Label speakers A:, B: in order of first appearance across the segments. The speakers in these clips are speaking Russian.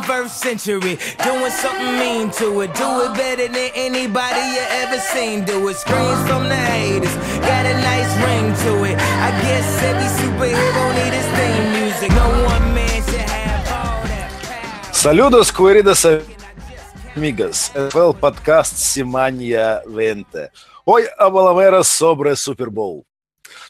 A: 21st century. Doing something mean to it. Do it better than anybody you ever seen. Do it. Screams from the haters. Got a nice ring to it. I guess every superhero need his theme music. No one man should have all that power.
B: Saludos, queridos amigos. NFL подкаст Симания Венте. Ой, Абаламера Собре Супербол.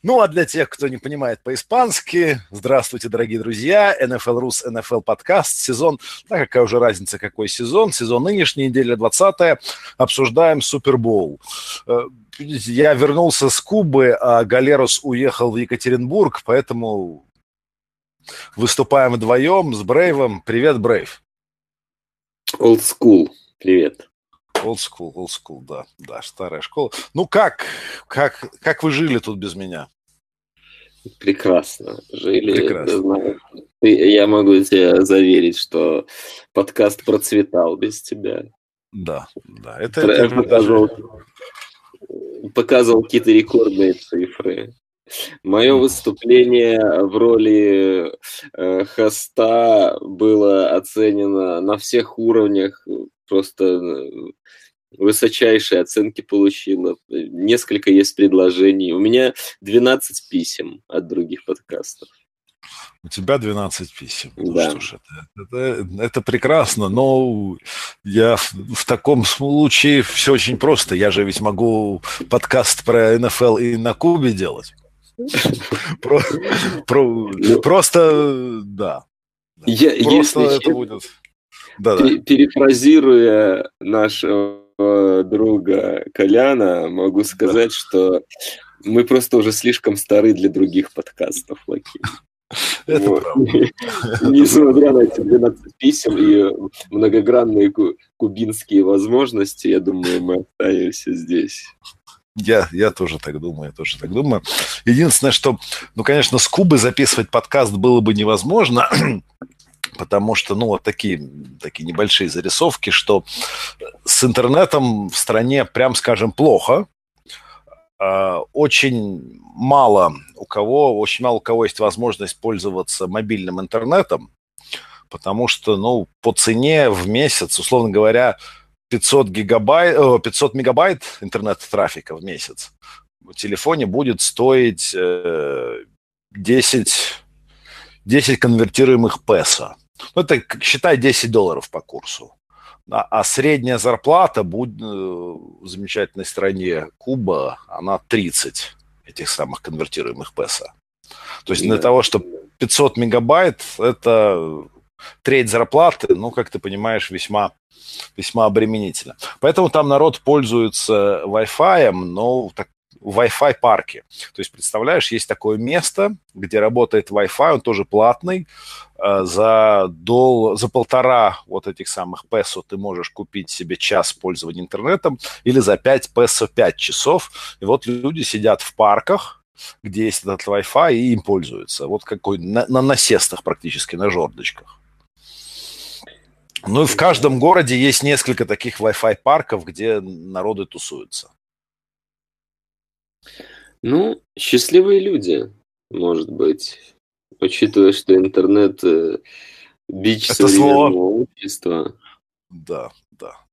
B: Ну, а для тех, кто не понимает по-испански, здравствуйте, дорогие друзья, NFL Рус, NFL подкаст, сезон, да, какая уже разница, какой сезон, сезон нынешний, неделя 20 обсуждаем Супербол. Э, я вернулся с Кубы, а Галерус уехал в Екатеринбург, поэтому выступаем вдвоем с Брейвом. Привет, Брейв.
C: Old School, привет.
B: Old school, old school, да, да, старая школа. Ну как, как, как вы жили тут без меня?
C: Прекрасно. Жили. Прекрасно. Я могу тебе заверить, что подкаст процветал без тебя.
B: Да, да. Это, это
C: показывал, показывал какие-то рекордные цифры. Мое выступление в роли э, хоста было оценено на всех уровнях просто э, высочайшие оценки получила. Несколько есть предложений. У меня 12 писем от других подкастов.
B: У тебя 12 писем.
C: Ну да.
B: Ну, что ж, это, это, это прекрасно, но я в, в таком случае все очень просто. Я же ведь могу подкаст про НФЛ и на Кубе делать. Ну, просто, да.
C: Просто это будет... Перефразируя нашего друга Коляна, могу сказать, что мы просто уже слишком стары для других подкастов, Лаки.
B: Это вот.
C: Несмотря на эти 12 писем и многогранные кубинские возможности, я думаю, мы останемся здесь.
B: Я, я тоже так думаю, я тоже так думаю. Единственное, что, ну, конечно, с Кубы записывать подкаст было бы невозможно, потому что, ну, вот такие, такие небольшие зарисовки, что с интернетом в стране, прям скажем, плохо. А, очень мало у кого, очень мало у кого есть возможность пользоваться мобильным интернетом, потому что, ну, по цене в месяц, условно говоря, 500, гигабайт, 500 мегабайт интернет-трафика в месяц в телефоне будет стоить 10, 10 конвертируемых песо. Ну, это, считай, 10 долларов по курсу. А, а средняя зарплата будет, э, в замечательной стране Куба, она 30 этих самых конвертируемых песо. То есть для того, чтобы 500 мегабайт, это треть зарплаты, ну, как ты понимаешь, весьма, весьма обременительно. Поэтому там народ пользуется Wi-Fi, но так, Wi-Fi парке. То есть, представляешь, есть такое место, где работает Wi-Fi, он тоже платный. Э, за, дол, за полтора вот этих самых песо ты можешь купить себе час пользования интернетом или за 5 песо 5 часов. И вот люди сидят в парках, где есть этот Wi-Fi, и им пользуются. Вот какой на, на насестах практически, на жердочках. Ну и в каждом городе есть несколько таких Wi-Fi парков, где народы тусуются.
C: Ну, счастливые люди, может быть, учитывая, что интернет э, бич Это современного слово... общества.
B: Да,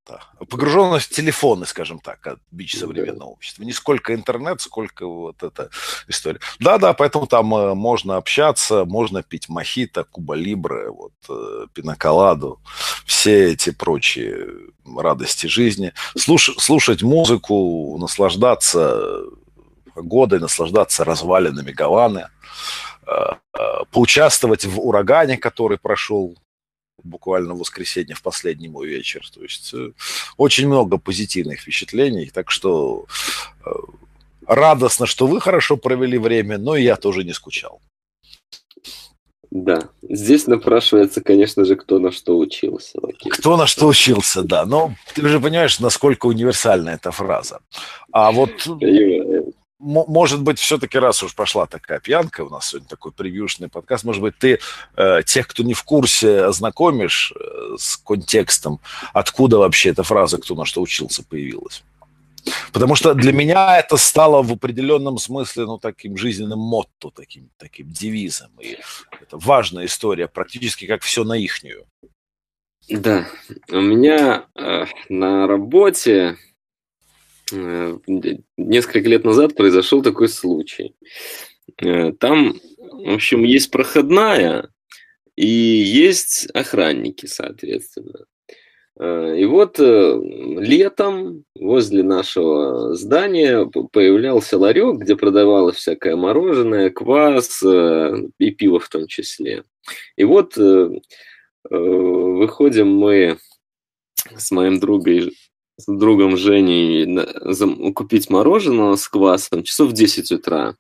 B: да. Погруженность в телефоны, скажем так, от бич современного да. общества. Не сколько интернет, сколько вот эта история. Да-да, поэтому там э, можно общаться, можно пить мохито, куба либре, вот, э, пиноколаду, все эти прочие радости жизни. Слуш, слушать музыку, наслаждаться погодой, наслаждаться развалинами Гаваны, э, поучаствовать в урагане, который прошел буквально в воскресенье, в последний мой вечер. То есть э, очень много позитивных впечатлений, так что радостно, что вы хорошо провели время, но и я тоже не скучал.
C: Да, здесь напрашивается, конечно же, кто на что учился.
B: Лакей. Кто на что учился, да. Но ты же понимаешь, насколько универсальна эта фраза. А вот может быть, все-таки раз уж пошла такая пьянка, у нас сегодня такой превьюшный подкаст, может быть, ты э, тех, кто не в курсе, ознакомишь э, с контекстом, откуда вообще эта фраза «кто на что учился» появилась. Потому что для меня это стало в определенном смысле ну, таким жизненным мотто, таким, таким девизом. И это важная история, практически как все на ихнюю.
C: Да, у меня э, на работе несколько лет назад произошел такой случай. Э, там, в общем, есть проходная и есть охранники, соответственно. Э, и вот э, летом возле нашего здания появлялся ларек, где продавалось всякое мороженое, квас э, и пиво в том числе. И вот выходим мы с моим другом, с другом Женей купить мороженое с квасом часов в 10 утра.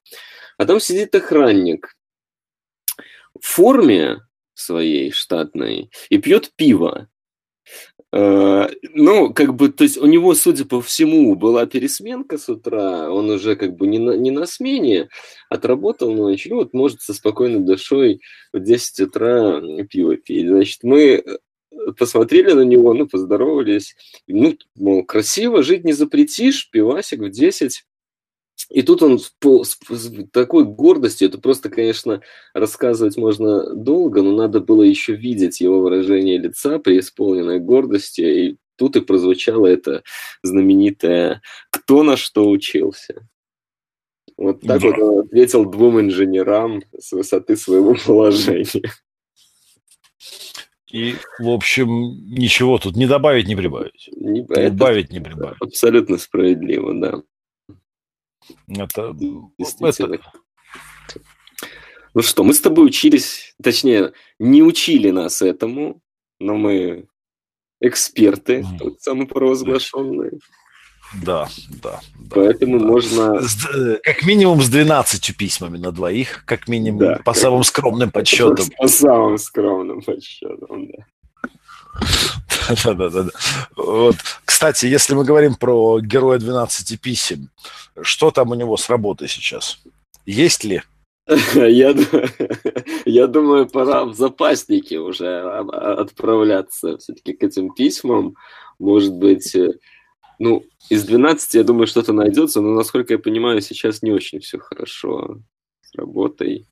C: А там сидит охранник в форме своей штатной и пьет пиво. Э, ну, как бы, то есть у него, судя по всему, была пересменка с утра, он уже как бы не на, не на смене, отработал ночь, ну вот может со спокойной душой в 10 утра пиво пить. Значит, мы посмотрели на него, ну, поздоровались, ну, мол, красиво, жить не запретишь, пивасик в 10 и тут он с такой гордостью, это просто, конечно, рассказывать можно долго, но надо было еще видеть его выражение лица, преисполненной гордости, и тут и прозвучало это знаменитое «Кто на что учился?». Вот так да. вот он ответил двум инженерам с высоты своего положения.
B: И, в общем, ничего тут не добавить, не прибавить. Не, не добавить, не прибавить.
C: Абсолютно справедливо, да.
B: Это, это...
C: Ну что, мы с тобой учились, точнее, не учили нас этому, но мы эксперты, mm. самопровозглашенные.
B: Да, да.
C: да Поэтому
B: да.
C: можно...
B: С, как минимум с 12 письмами на двоих, как минимум да, по как... самым скромным подсчетам.
C: По самым скромным подсчетам, да.
B: Да, да, да. Вот. Кстати, если мы говорим про героя 12 писем, что там у него с работой сейчас? Есть ли?
C: Я, я думаю, пора в запасники уже отправляться все-таки к этим письмам. Может быть, э, ну, из 12, я думаю, что-то найдется, но, насколько я понимаю, сейчас не очень все хорошо с работой.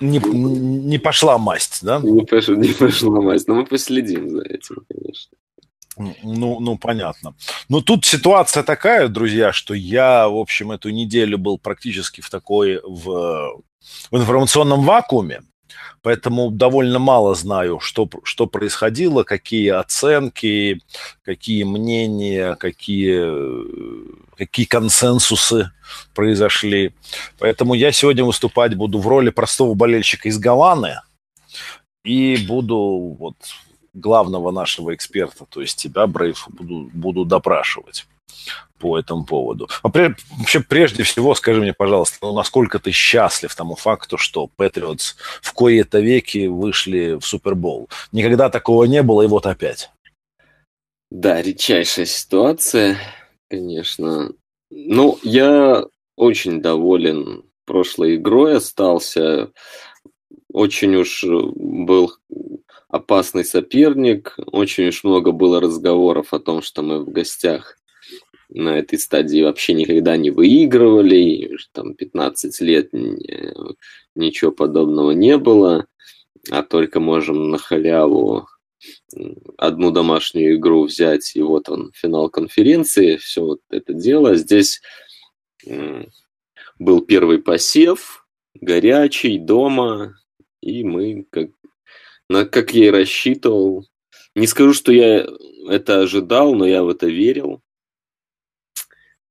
B: Не, не пошла масть, да?
C: Не, пош, не пошла масть, но мы последим за этим, конечно.
B: Ну, ну, понятно. Но тут ситуация такая, друзья, что я, в общем, эту неделю был практически в такой, в, в информационном вакууме, поэтому довольно мало знаю, что, что происходило, какие оценки, какие мнения, какие, какие консенсусы произошли. Поэтому я сегодня выступать буду в роли простого болельщика из Гаваны и буду вот главного нашего эксперта, то есть тебя, Брейв, буду, буду допрашивать по этому поводу. А вообще, прежде всего, скажи мне, пожалуйста, ну, насколько ты счастлив тому факту, что Патриотс в кои-то веки вышли в Супербол? Никогда такого не было, и вот опять.
C: Да, редчайшая ситуация, конечно. Ну, я очень доволен прошлой игрой остался. Очень уж был опасный соперник. Очень уж много было разговоров о том, что мы в гостях на этой стадии вообще никогда не выигрывали, там 15 лет ничего подобного не было, а только можем на халяву одну домашнюю игру взять, и вот он, финал конференции, все вот это дело. Здесь был первый посев, горячий, дома, и мы, как на, как я и рассчитывал. Не скажу, что я это ожидал, но я в это верил.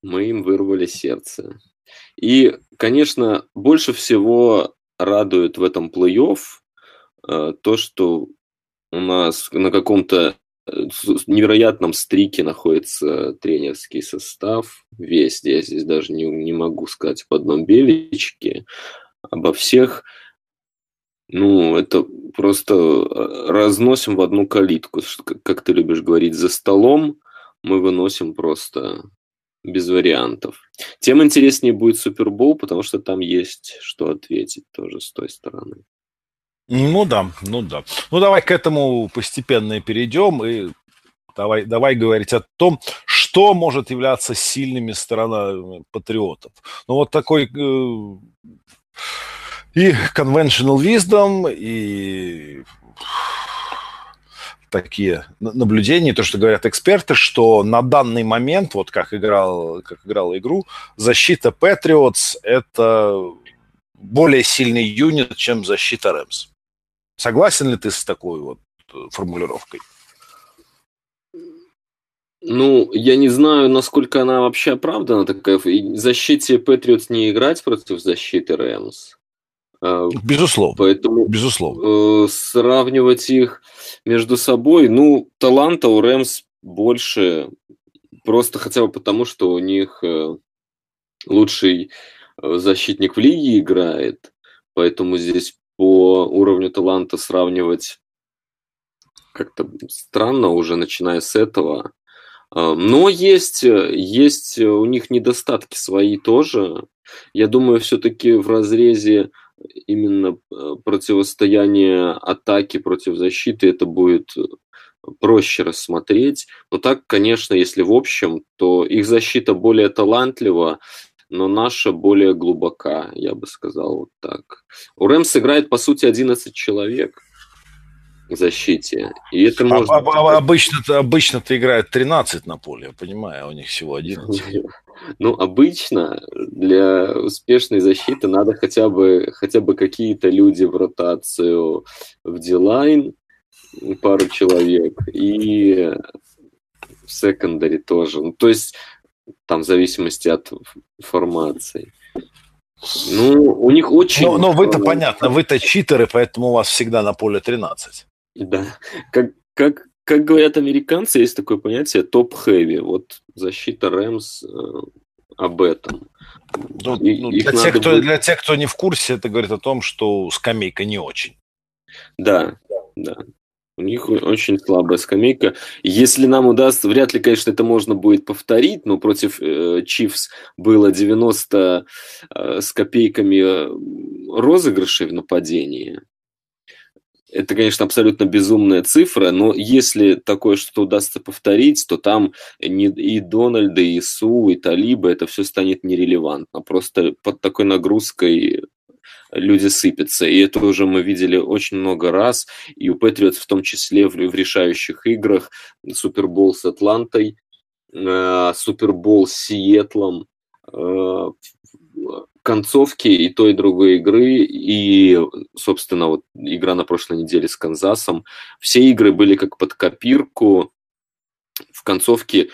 C: Мы им вырвали сердце. И, конечно, больше всего радует в этом плей-офф э, то, что у нас на каком-то э, невероятном стрике находится тренерский состав весь. Я здесь даже не, не могу сказать в одном беличке. Обо всех ну, это просто э, разносим в одну калитку. Как ты любишь говорить, за столом мы выносим просто без вариантов. Тем интереснее будет Супербол, потому что там есть что ответить тоже с той стороны.
B: Ну да, ну да. Ну давай к этому постепенно перейдем и давай, давай говорить о том, что может являться сильными сторонами патриотов. Ну вот такой э, и conventional wisdom, и такие наблюдения, то, что говорят эксперты, что на данный момент, вот как играл, как играл игру, защита Patriots – это более сильный юнит, чем защита Рэмс. Согласен ли ты с такой вот э, формулировкой?
C: Ну, я не знаю, насколько она вообще оправдана такая. В защите Патриотс не играть против защиты Рэмс.
B: А, Безусловно.
C: Поэтому
B: Безусловно.
C: Э, сравнивать их между собой, ну, таланта у Рэмс больше, просто хотя бы потому, что у них э, лучший э, защитник в лиге играет, поэтому здесь по уровню таланта сравнивать как-то странно уже, начиная с этого. Но есть, есть у них недостатки свои тоже. Я думаю, все-таки в разрезе именно э, противостояние атаки против защиты это будет э, проще рассмотреть. Но так, конечно, если в общем, то их защита более талантлива, но наша более глубока, я бы сказал вот так. У Рэмс играет, по сути, 11 человек в защите. И это а, можно...
B: А, обычно-то, обычно-то играет 13 на поле, я понимаю, а у них всего 11.
C: Ну, обычно для успешной защиты надо хотя бы, хотя бы какие-то люди в ротацию в дилайн, пару человек, и в секондаре тоже. Ну, то есть там в зависимости от формации. Ну, у них очень...
B: Но, но вы-то понятно, вы-то читеры, поэтому у вас всегда на поле 13.
C: Да, как, как, как говорят американцы, есть такое понятие топ-хэви. Вот защита Рэмс э, об этом.
B: Ну, и, ну, для, тех, кто, будет... для тех, кто не в курсе, это говорит о том, что скамейка не очень.
C: Да, да. У них очень слабая скамейка. Если нам удастся, вряд ли, конечно, это можно будет повторить, но против э, Чивс было 90 э, с копейками э, розыгрышей в нападении это, конечно, абсолютно безумная цифра, но если такое что-то удастся повторить, то там и Дональда, и Су, и Талиба, это все станет нерелевантно. Просто под такой нагрузкой люди сыпятся. И это уже мы видели очень много раз, и у Патриотс в том числе в, в решающих играх, Супербол с Атлантой, э, Супербол с Сиэтлом, э, концовки и той, и другой игры, и, собственно, вот игра на прошлой неделе с Канзасом, все игры были как под копирку. В концовке,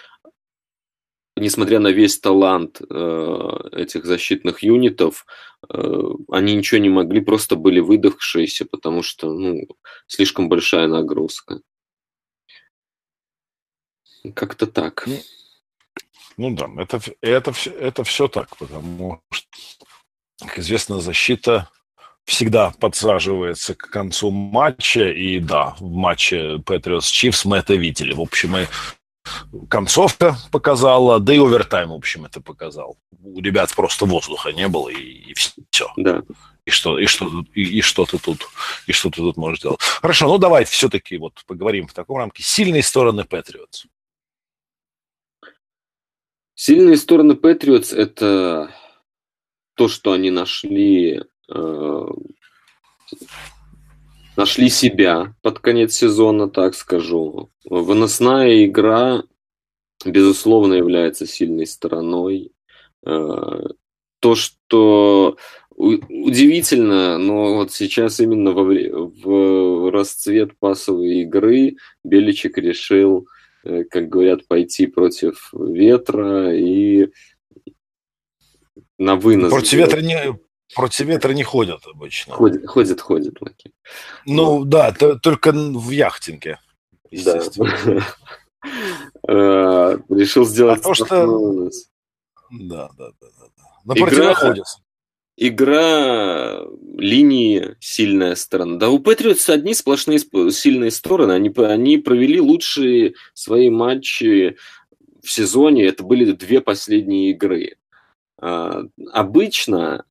C: несмотря на весь талант э, этих защитных юнитов, э, они ничего не могли, просто были выдохшиеся, потому что ну, слишком большая нагрузка. Как-то так.
B: Ну, да, это, это, это все так, потому что, как известно, защита всегда подсаживается к концу матча, и да, в матче Patriots Чифс мы это видели. В общем, и концовка показала, да и овертайм, в общем, это показал. У ребят просто воздуха не было, и, и все.
C: Да.
B: И что, и что, и, и что ты тут, и что ты тут можешь делать? Хорошо, ну давай все-таки вот поговорим в таком рамке. Сильные стороны Patriots.
C: Сильные стороны Patriots – это то, что они нашли, э, нашли себя под конец сезона, так скажу. Выносная игра, безусловно, является сильной стороной. Э, то, что удивительно, но вот сейчас именно во, в расцвет пасовой игры Беличек решил – как говорят, пойти против ветра и на вынос.
B: Против ветра не, против ветра не ходят обычно.
C: Ходит, ходит, ходит. Лаки.
B: Ну да, только в яхтинге.
C: Да. Э, решил сделать...
B: То, что... Да, да, да. да. На противоходец
C: игра линии сильная сторона. Да у Патриотс одни сплошные сильные стороны. Они, они провели лучшие свои матчи в сезоне. Это были две последние игры. А, обычно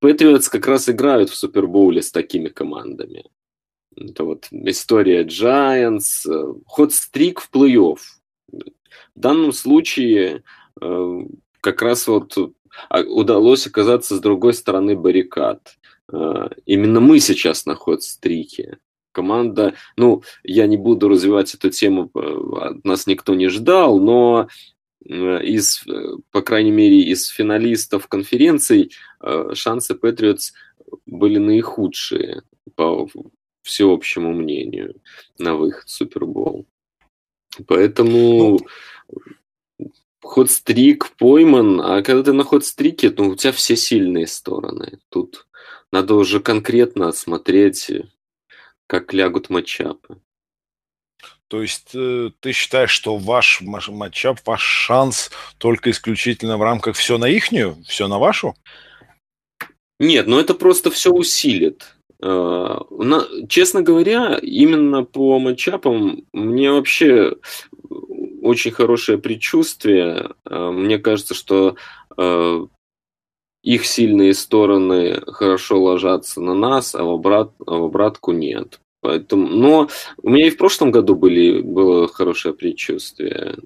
C: Патриотс как раз играют в Супербоуле с такими командами. Это вот история Giants, ход-стрик в плей-офф. В данном случае э, как раз вот удалось оказаться с другой стороны баррикад. А, именно мы сейчас на ход-стрике. команда, ну, я не буду развивать эту тему, от нас никто не ждал, но из, по крайней мере, из финалистов конференций шансы Патриотс были наихудшие по всеобщему мнению на выход в Супербол. Поэтому ну, ход-стрик пойман, а когда ты на ход-стрике, ну, у тебя все сильные стороны. Тут надо уже конкретно смотреть, как лягут матчапы.
B: То есть э, ты считаешь, что ваш матчап, ваш шанс только исключительно в рамках все на ихнюю, все на вашу?
C: Нет, ну это просто все усилит. Э, честно говоря, именно по матчапам мне вообще очень хорошее предчувствие. Э, мне кажется, что э, их сильные стороны хорошо ложатся на нас, а в, обрат, а в обратку нет. Поэтому, но у меня и в прошлом году были, было хорошее предчувствие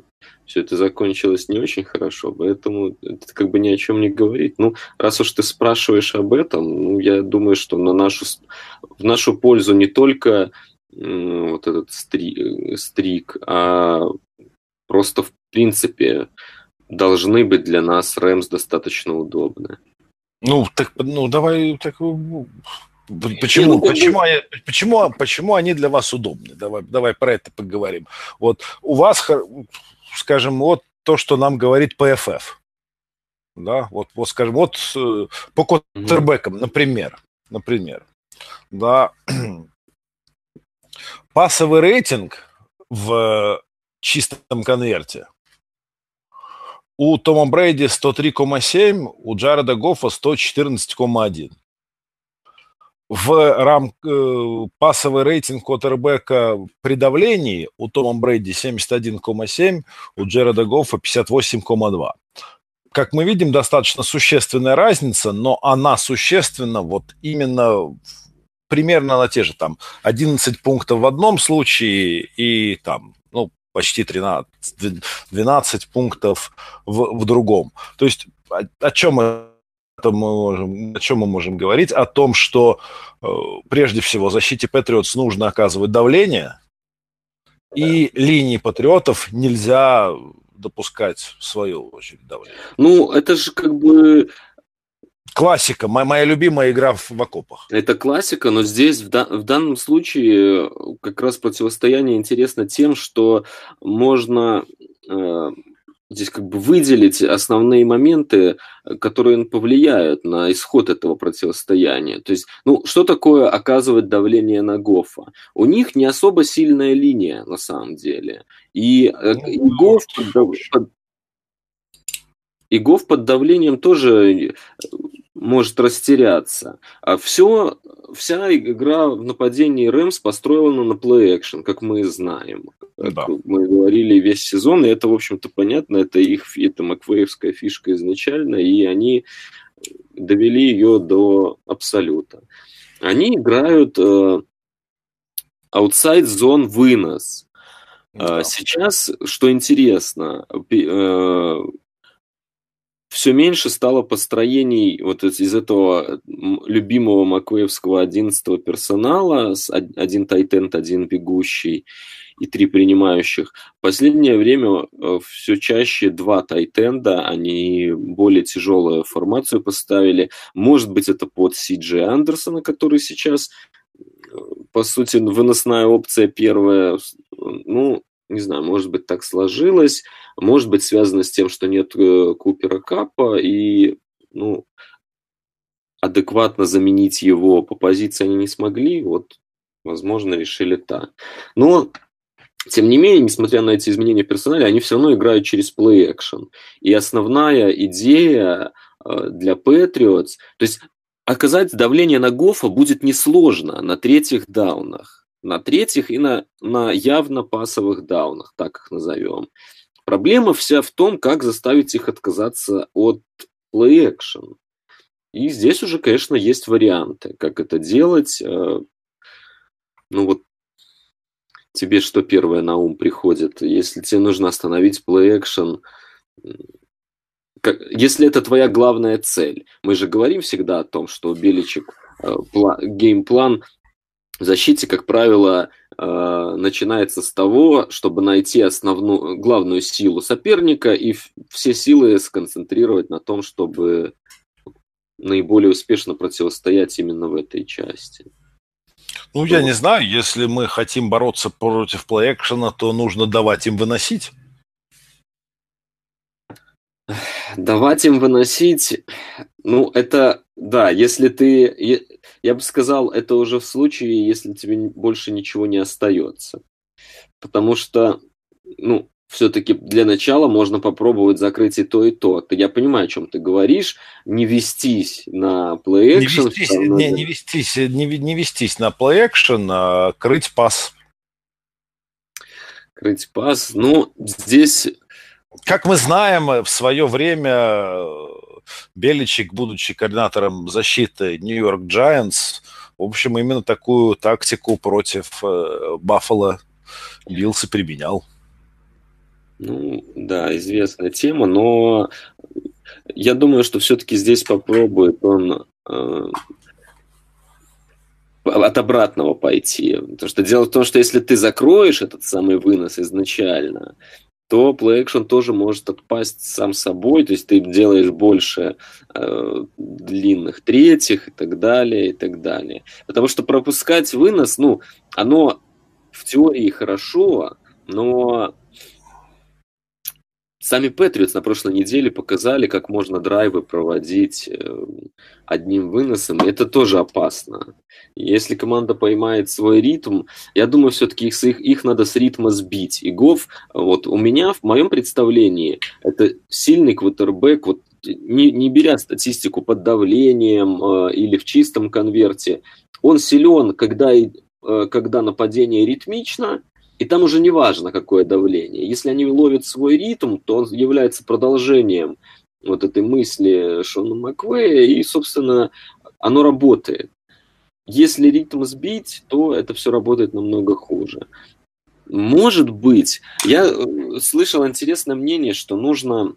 C: все это закончилось не очень хорошо, поэтому это как бы ни о чем не говорит. Ну, раз уж ты спрашиваешь об этом, ну, я думаю, что на нашу, в нашу пользу не только вот этот стри, стрик, а просто в принципе должны быть для нас Рэмс достаточно удобны.
B: Ну, так, ну, давай так Почему, ну, почему, они, почему, почему они для вас удобны? Давай, давай про это поговорим. Вот у вас скажем, вот то, что нам говорит ПФФ. Да, вот, вот скажем, вот э, по квотербекам, например, например, да, пасовый рейтинг в чистом конверте у Тома Брейди 103,7, у Джареда Гоффа 114,1 в рам э, пасовый рейтинг квотербека при давлении у Тома Брейди 71,7, у Джереда Гоффа 58,2. Как мы видим, достаточно существенная разница, но она существенна вот именно примерно на те же там 11 пунктов в одном случае и там, ну, почти 13, 12 пунктов в, в другом. То есть о, о чем мы можем, о чем мы можем говорить? О том, что э, прежде всего защите Патриотс нужно оказывать давление, и линии патриотов нельзя допускать в свою очередь давление.
C: Ну, это же как бы
B: Классика, моя, моя любимая игра в, в окопах.
C: Это классика, но здесь в, да, в данном случае э, как раз противостояние интересно тем, что можно э, здесь как бы выделить основные моменты, которые повлияют на исход этого противостояния. То есть, ну, что такое оказывать давление на Гофа? У них не особо сильная линия, на самом деле. И, э, ну, и Гоф под, и Гоф под давлением тоже может растеряться. А все, вся игра в нападении Рэмс построена на плей-экшен, как мы знаем. Да. Мы говорили весь сезон, и это, в общем-то, понятно, это их, это Маквеевская фишка изначально, и они довели ее до абсолюта. Они играют э, outside зон вынос. Да. Сейчас, что интересно, э, все меньше стало построений вот из этого любимого маквеевского 11 персонала, один тайтенд, один бегущий и три принимающих. В последнее время э, все чаще два тайтенда, они более тяжелую формацию поставили. Может быть, это под Си Андерсона, который сейчас, э, по сути, выносная опция первая. Ну, не знаю, может быть, так сложилось. Может быть, связано с тем, что нет э, Купера Капа, и, ну, адекватно заменить его по позиции они не смогли, вот, возможно, решили так. Но, тем не менее, несмотря на эти изменения в персонале, они все равно играют через play-action. И основная идея э, для Patriots, то есть оказать давление на Гофа будет несложно на третьих даунах. На третьих и на, на явно пасовых даунах, так их назовем. Проблема вся в том, как заставить их отказаться от play action. И здесь уже, конечно, есть варианты, как это делать. Э, ну вот тебе что первое на ум приходит? Если тебе нужно остановить play action, как, если это твоя главная цель. Мы же говорим всегда о том, что Беличек э, геймплан в защите, как правило, э, начинается с того, чтобы найти основную, главную силу соперника и все силы сконцентрировать на том, чтобы наиболее успешно противостоять именно в этой части.
B: Ну, я не знаю, если мы хотим бороться против плей-экшена, то нужно давать им выносить.
C: Давать им выносить, ну, это, да, если ты, я бы сказал, это уже в случае, если тебе больше ничего не остается. Потому что, ну, все-таки для начала можно попробовать закрыть и то, и то. Я понимаю, о чем ты говоришь. Не вестись на play action. Не вестись,
B: не, не вестись, не, не вестись на play action, а крыть пас.
C: Крыть пас. Ну, здесь...
B: Как мы знаем, в свое время э, Беличик, будучи координатором защиты Нью-Йорк Giants, в общем, именно такую тактику против э, Buffalo Bills и применял.
C: Ну, да, известная тема, но я думаю, что все-таки здесь попробует он э, от обратного пойти. Потому что дело в том, что если ты закроешь этот самый вынос изначально, то play action тоже может отпасть сам собой, то есть ты делаешь больше э, длинных третьих и так далее, и так далее. Потому что пропускать вынос, ну, оно в теории хорошо, но Сами Патриотс на прошлой неделе показали, как можно драйвы проводить э, одним выносом, и это тоже опасно. Если команда поймает свой ритм, я думаю, все-таки их, их, их надо с ритма сбить. И Гофф, вот у меня, в моем представлении, это сильный квотербек, вот не, не беря статистику под давлением э, или в чистом конверте, он силен, когда, э, когда нападение ритмично, и там уже не важно, какое давление. Если они ловят свой ритм, то он является продолжением вот этой мысли Шона Маквея, и, собственно, оно работает. Если ритм сбить, то это все работает намного хуже. Может быть, я э, слышал интересное мнение, что нужно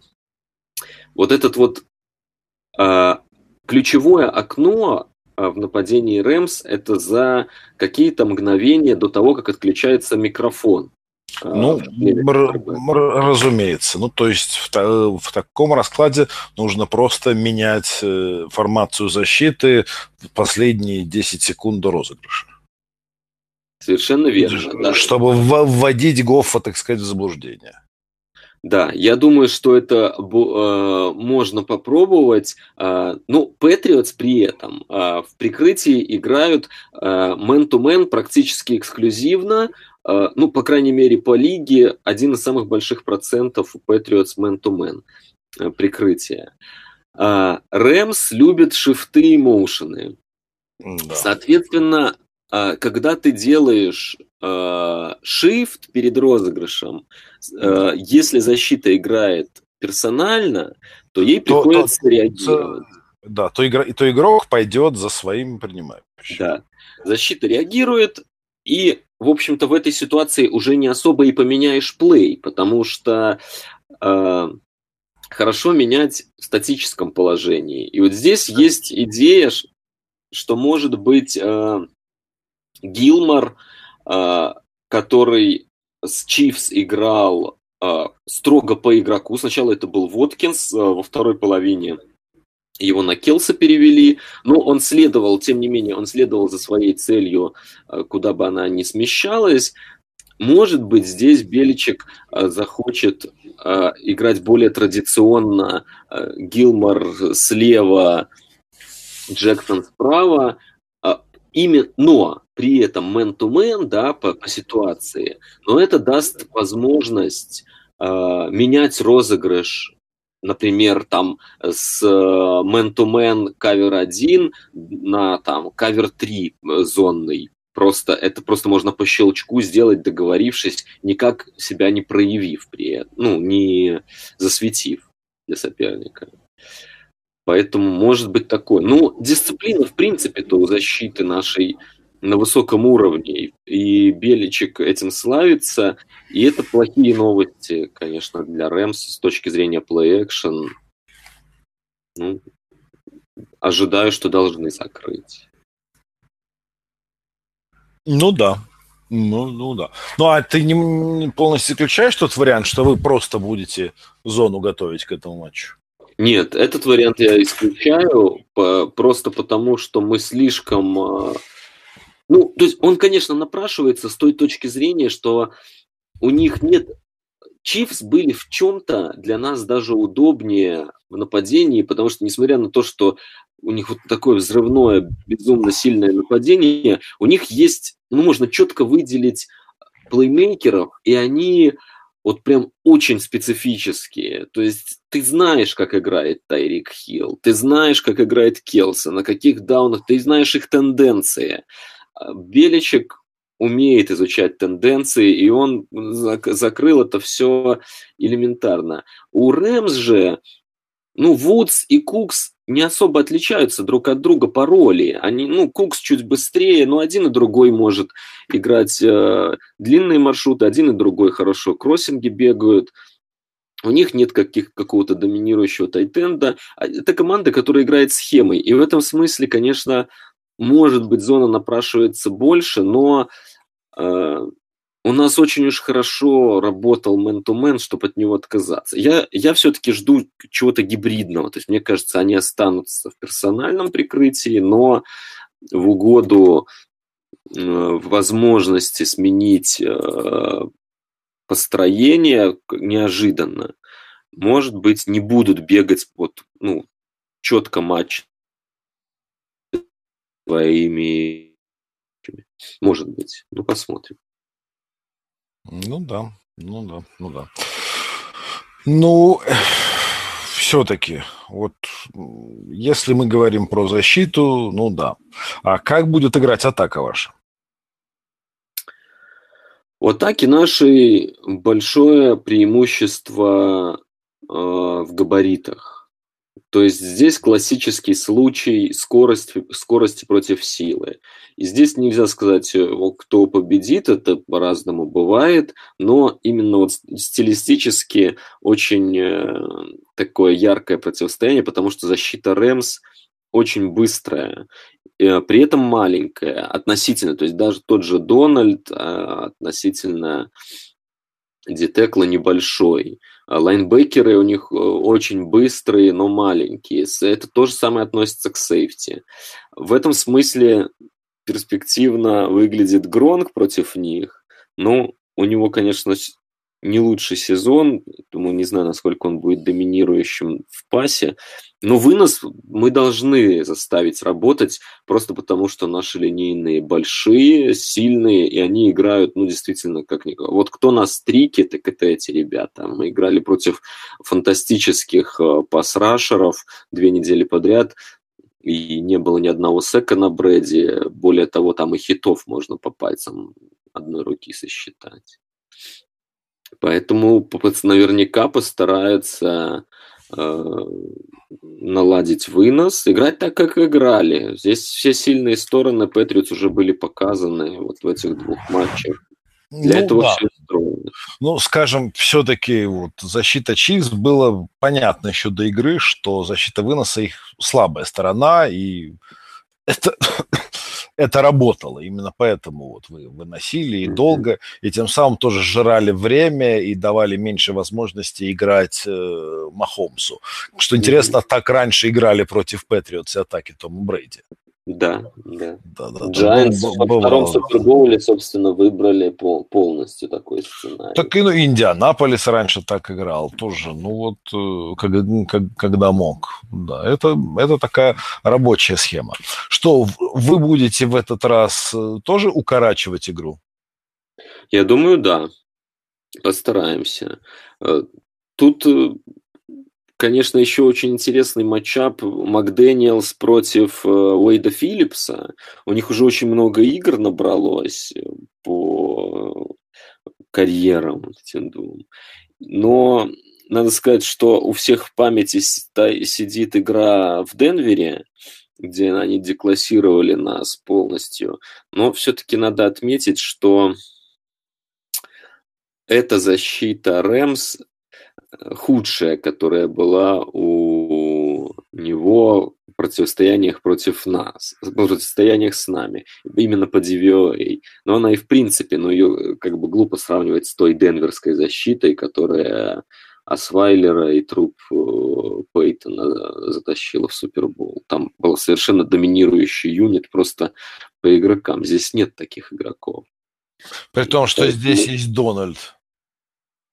C: вот этот вот э, ключевое окно в нападении Рэмс это за какие-то мгновения до того, как отключается микрофон.
B: А, ну, разумеется. Ну, то есть в, в таком раскладе нужно просто менять э, формацию защиты в последние 10 секунд до розыгрыша.
C: Совершенно верно.
B: Да. Чтобы вводить Гоффа, так сказать, в заблуждение.
C: Да, я думаю, что это э, можно попробовать. Э, ну, Patriots при этом э, в прикрытии играют мэн-то-мэн практически эксклюзивно. Э, ну, по крайней мере, по лиге один из самых больших процентов у Patriots мэн-то-мэн э, прикрытия. Рэмс любит шифты и моушены. Да. Соответственно, когда ты делаешь shift перед розыгрышем, Э, если защита играет персонально, то ей приходится то, то, реагировать.
B: Да, то, игра, то игрок пойдет за своим принимающим.
C: Да, защита реагирует, и, в общем-то, в этой ситуации уже не особо и поменяешь плей, потому что э, хорошо менять в статическом положении. И вот здесь есть идея, что может быть э, Гилмор, э, который с Чивс играл э, строго по игроку. Сначала это был Воткинс, э, во второй половине его на Келса перевели, но он следовал, тем не менее, он следовал за своей целью, э, куда бы она ни смещалась. Может быть, здесь Беличек э, захочет э, играть более традиционно, э, Гилмор слева, Джексон справа, именно, но при этом man-to-man, да, по, по ситуации, но это даст возможность э, менять розыгрыш, например, там с man-to-man кавер 1 на там кавер 3 зонный. Просто это просто можно по щелчку сделать, договорившись, никак себя не проявив при этом, ну, не засветив для соперника. Поэтому может быть такое. Ну, дисциплина, в принципе-то у защиты нашей на высоком уровне, и Беличек этим славится, и это плохие новости, конечно, для Рэмс с точки зрения play-action. Ну, ожидаю, что должны закрыть.
B: Ну да. Ну, ну да. Ну а ты не полностью исключаешь тот вариант, что вы просто будете зону готовить к этому матчу?
C: Нет, этот вариант я исключаю просто потому, что мы слишком... А, ну, то есть он, конечно, напрашивается с той точки зрения, что у них нет... Чифс были в чем-то для нас даже удобнее в нападении, потому что, несмотря на то, что у них вот такое взрывное, безумно сильное нападение, у них есть, ну, можно четко выделить плеймейкеров, и они вот прям очень специфические. То есть ты знаешь, как играет Тайрик Хилл, ты знаешь, как играет Келса, на каких даунах, ты знаешь их тенденции. А Беличек умеет изучать тенденции, и он закрыл это все элементарно. У Рэмс же, ну, Вудс и Кукс не особо отличаются друг от друга по роли. Они, ну, Кукс чуть быстрее, но один и другой может играть э, длинные маршруты, один и другой хорошо кроссинги бегают. У них нет каких, какого-то доминирующего тайтенда. А это команда, которая играет схемой. И в этом смысле, конечно, может быть, зона напрашивается больше, но э, у нас очень уж хорошо работал man-to-man, чтобы от него отказаться. Я, я все-таки жду чего-то гибридного. То есть, мне кажется, они останутся в персональном прикрытии, но в угоду э, возможности сменить э, построение неожиданно. Может быть, не будут бегать вот, ну, четко матч своими. Может быть. Ну, посмотрим.
B: Ну да, ну да, ну да. Ну, все-таки, вот если мы говорим про защиту, ну да. А как будет играть атака ваша?
C: У атаки нашей большое преимущество э, в габаритах. То есть здесь классический случай скорости, скорости против силы. И здесь нельзя сказать, э, кто победит, это по-разному бывает, но именно вот стилистически очень э, такое яркое противостояние, потому что защита Рэмс очень быстрая, э, при этом маленькая относительно, то есть даже тот же Дональд относительно Детекла небольшой. А лайнбекеры у них э, очень быстрые, но маленькие. Это то же самое относится к сейфти. В этом смысле перспективно выглядит Гронк против них. Ну, у него, конечно, не лучший сезон. Думаю, не знаю, насколько он будет доминирующим в пасе. Но вынос мы должны заставить работать, просто потому что наши линейные большие, сильные, и они играют, ну, действительно, как никого. Вот кто на стрике, так это эти ребята. Мы играли против фантастических э, пасрашеров две недели подряд, и не было ни одного сека на бреде. Более того, там и хитов можно по пальцам одной руки сосчитать. Поэтому наверняка постараются э, наладить вынос, играть так, как играли. Здесь все сильные стороны Патриотс уже были показаны вот в этих двух матчах. Для ну, этого да. все
B: строено. Ну, скажем, все-таки вот защита Чивс было понятно еще до игры, что защита выноса их слабая сторона, и это это работало. Именно поэтому вот вы выносили и долго, и тем самым тоже жрали время и давали меньше возможности играть э, Махомсу. Что интересно, так раньше играли против Патриотс и атаки Тома Брейди.
C: Да, да. да, да Giants во втором Супербоуле, собственно, выбрали пол, полностью такой сценарий.
B: Так и ну, Индианаполис раньше так играл тоже. Ну вот, э, как, как, когда мог. Да, это, это такая рабочая схема. Что, вы будете в этот раз э, тоже укорачивать игру?
C: Я думаю, да. Постараемся. Э, тут конечно, еще очень интересный матчап Макдэниелс против э, Уэйда Филлипса. У них уже очень много игр набралось по карьерам этим двум. Но надо сказать, что у всех в памяти сидит игра в Денвере, где они деклассировали нас полностью. Но все-таки надо отметить, что эта защита Рэмс худшая, которая была у него противостояниях против нас, в противостояниях с нами, именно по DVOA. Но она и в принципе, ну ее как бы глупо сравнивать с той денверской защитой, которая Асвайлера и труп э, Пейтона затащила в Супербол. Там был совершенно доминирующий юнит просто по игрокам. Здесь нет таких игроков.
B: При том, что Поэтому... здесь есть Дональд.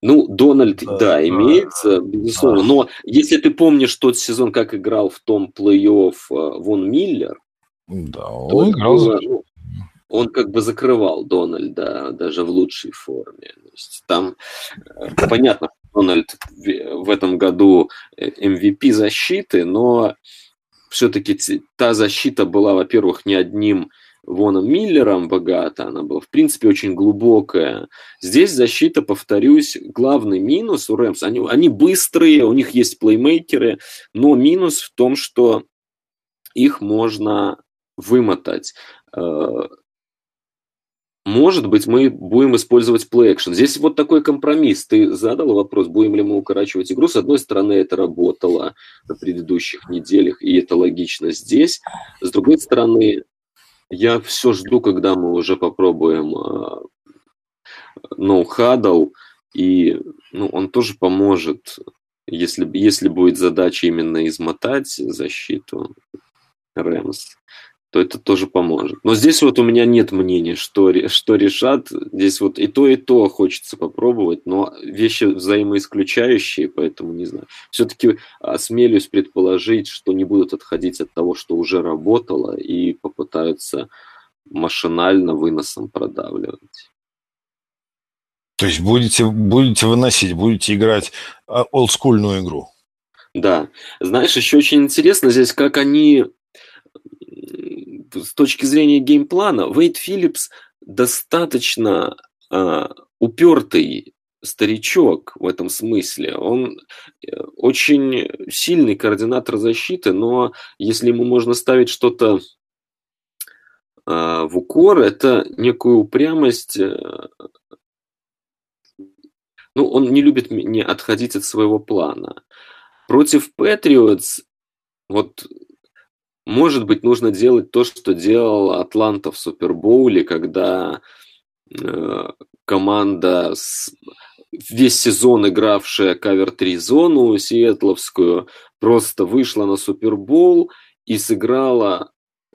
C: Ну, Дональд, да, да имеется, безусловно. Но если ты помнишь тот сезон, как играл в том плей-офф э, Вон Миллер,
B: да, он играл было,
C: ну, он как бы закрывал Дональда даже в лучшей форме. То есть там э, понятно, Дональд в этом году MVP э, защиты, но все-таки та защита была, во-первых, не одним Воном Миллером богата, она была, в принципе, очень глубокая. Здесь защита, повторюсь, главный минус у Рэмс. Они, они быстрые, у них есть плеймейкеры, но минус в том, что их можно вымотать. Э, может быть, мы будем использовать play action. Здесь вот такой компромисс. Ты задал вопрос, будем ли мы укорачивать игру. С одной стороны, это работало на предыдущих неделях, и это логично здесь. С другой стороны, я все жду, когда мы уже попробуем No Huddle, и ну, он тоже поможет, если, если будет задача именно измотать защиту Рэмс, то это тоже поможет. Но здесь вот у меня нет мнения, что, что решат. Здесь вот и то, и то хочется попробовать, но вещи взаимоисключающие, поэтому не знаю. Все-таки осмелюсь предположить, что не будут отходить от того, что уже работало, и попытаются машинально выносом продавливать.
B: То есть будете, будете выносить, будете играть а, олдскульную игру.
C: Да. Знаешь, еще очень интересно здесь, как они с точки зрения геймплана, Вейд Филлипс достаточно э, упертый старичок в этом смысле. Он э, очень сильный координатор защиты, но если ему можно ставить что-то э, в укор, это некую упрямость. Э, ну, он не любит не отходить от своего плана. Против Патриотс, вот может быть, нужно делать то, что делал Атланта в Супербоуле, когда э, команда, с, весь сезон игравшая cover-3 зону сиэтловскую, просто вышла на Супербоул и сыграла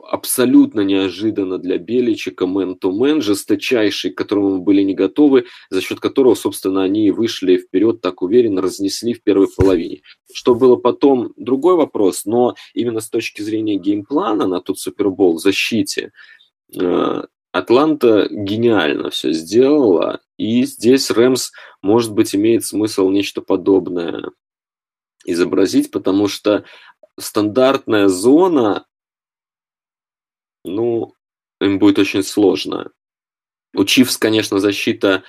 C: абсолютно неожиданно для Беличика man-to-man, жесточайший, к которому мы были не готовы, за счет которого, собственно, они вышли вперед так уверенно, разнесли в первой половине. Что было потом, другой вопрос, но именно с точки зрения геймплана на тот Супербол в защите, э, Атланта гениально все сделала, и здесь Рэмс, может быть, имеет смысл нечто подобное изобразить, потому что стандартная зона ну, им будет очень сложно. У Чивс, конечно, защита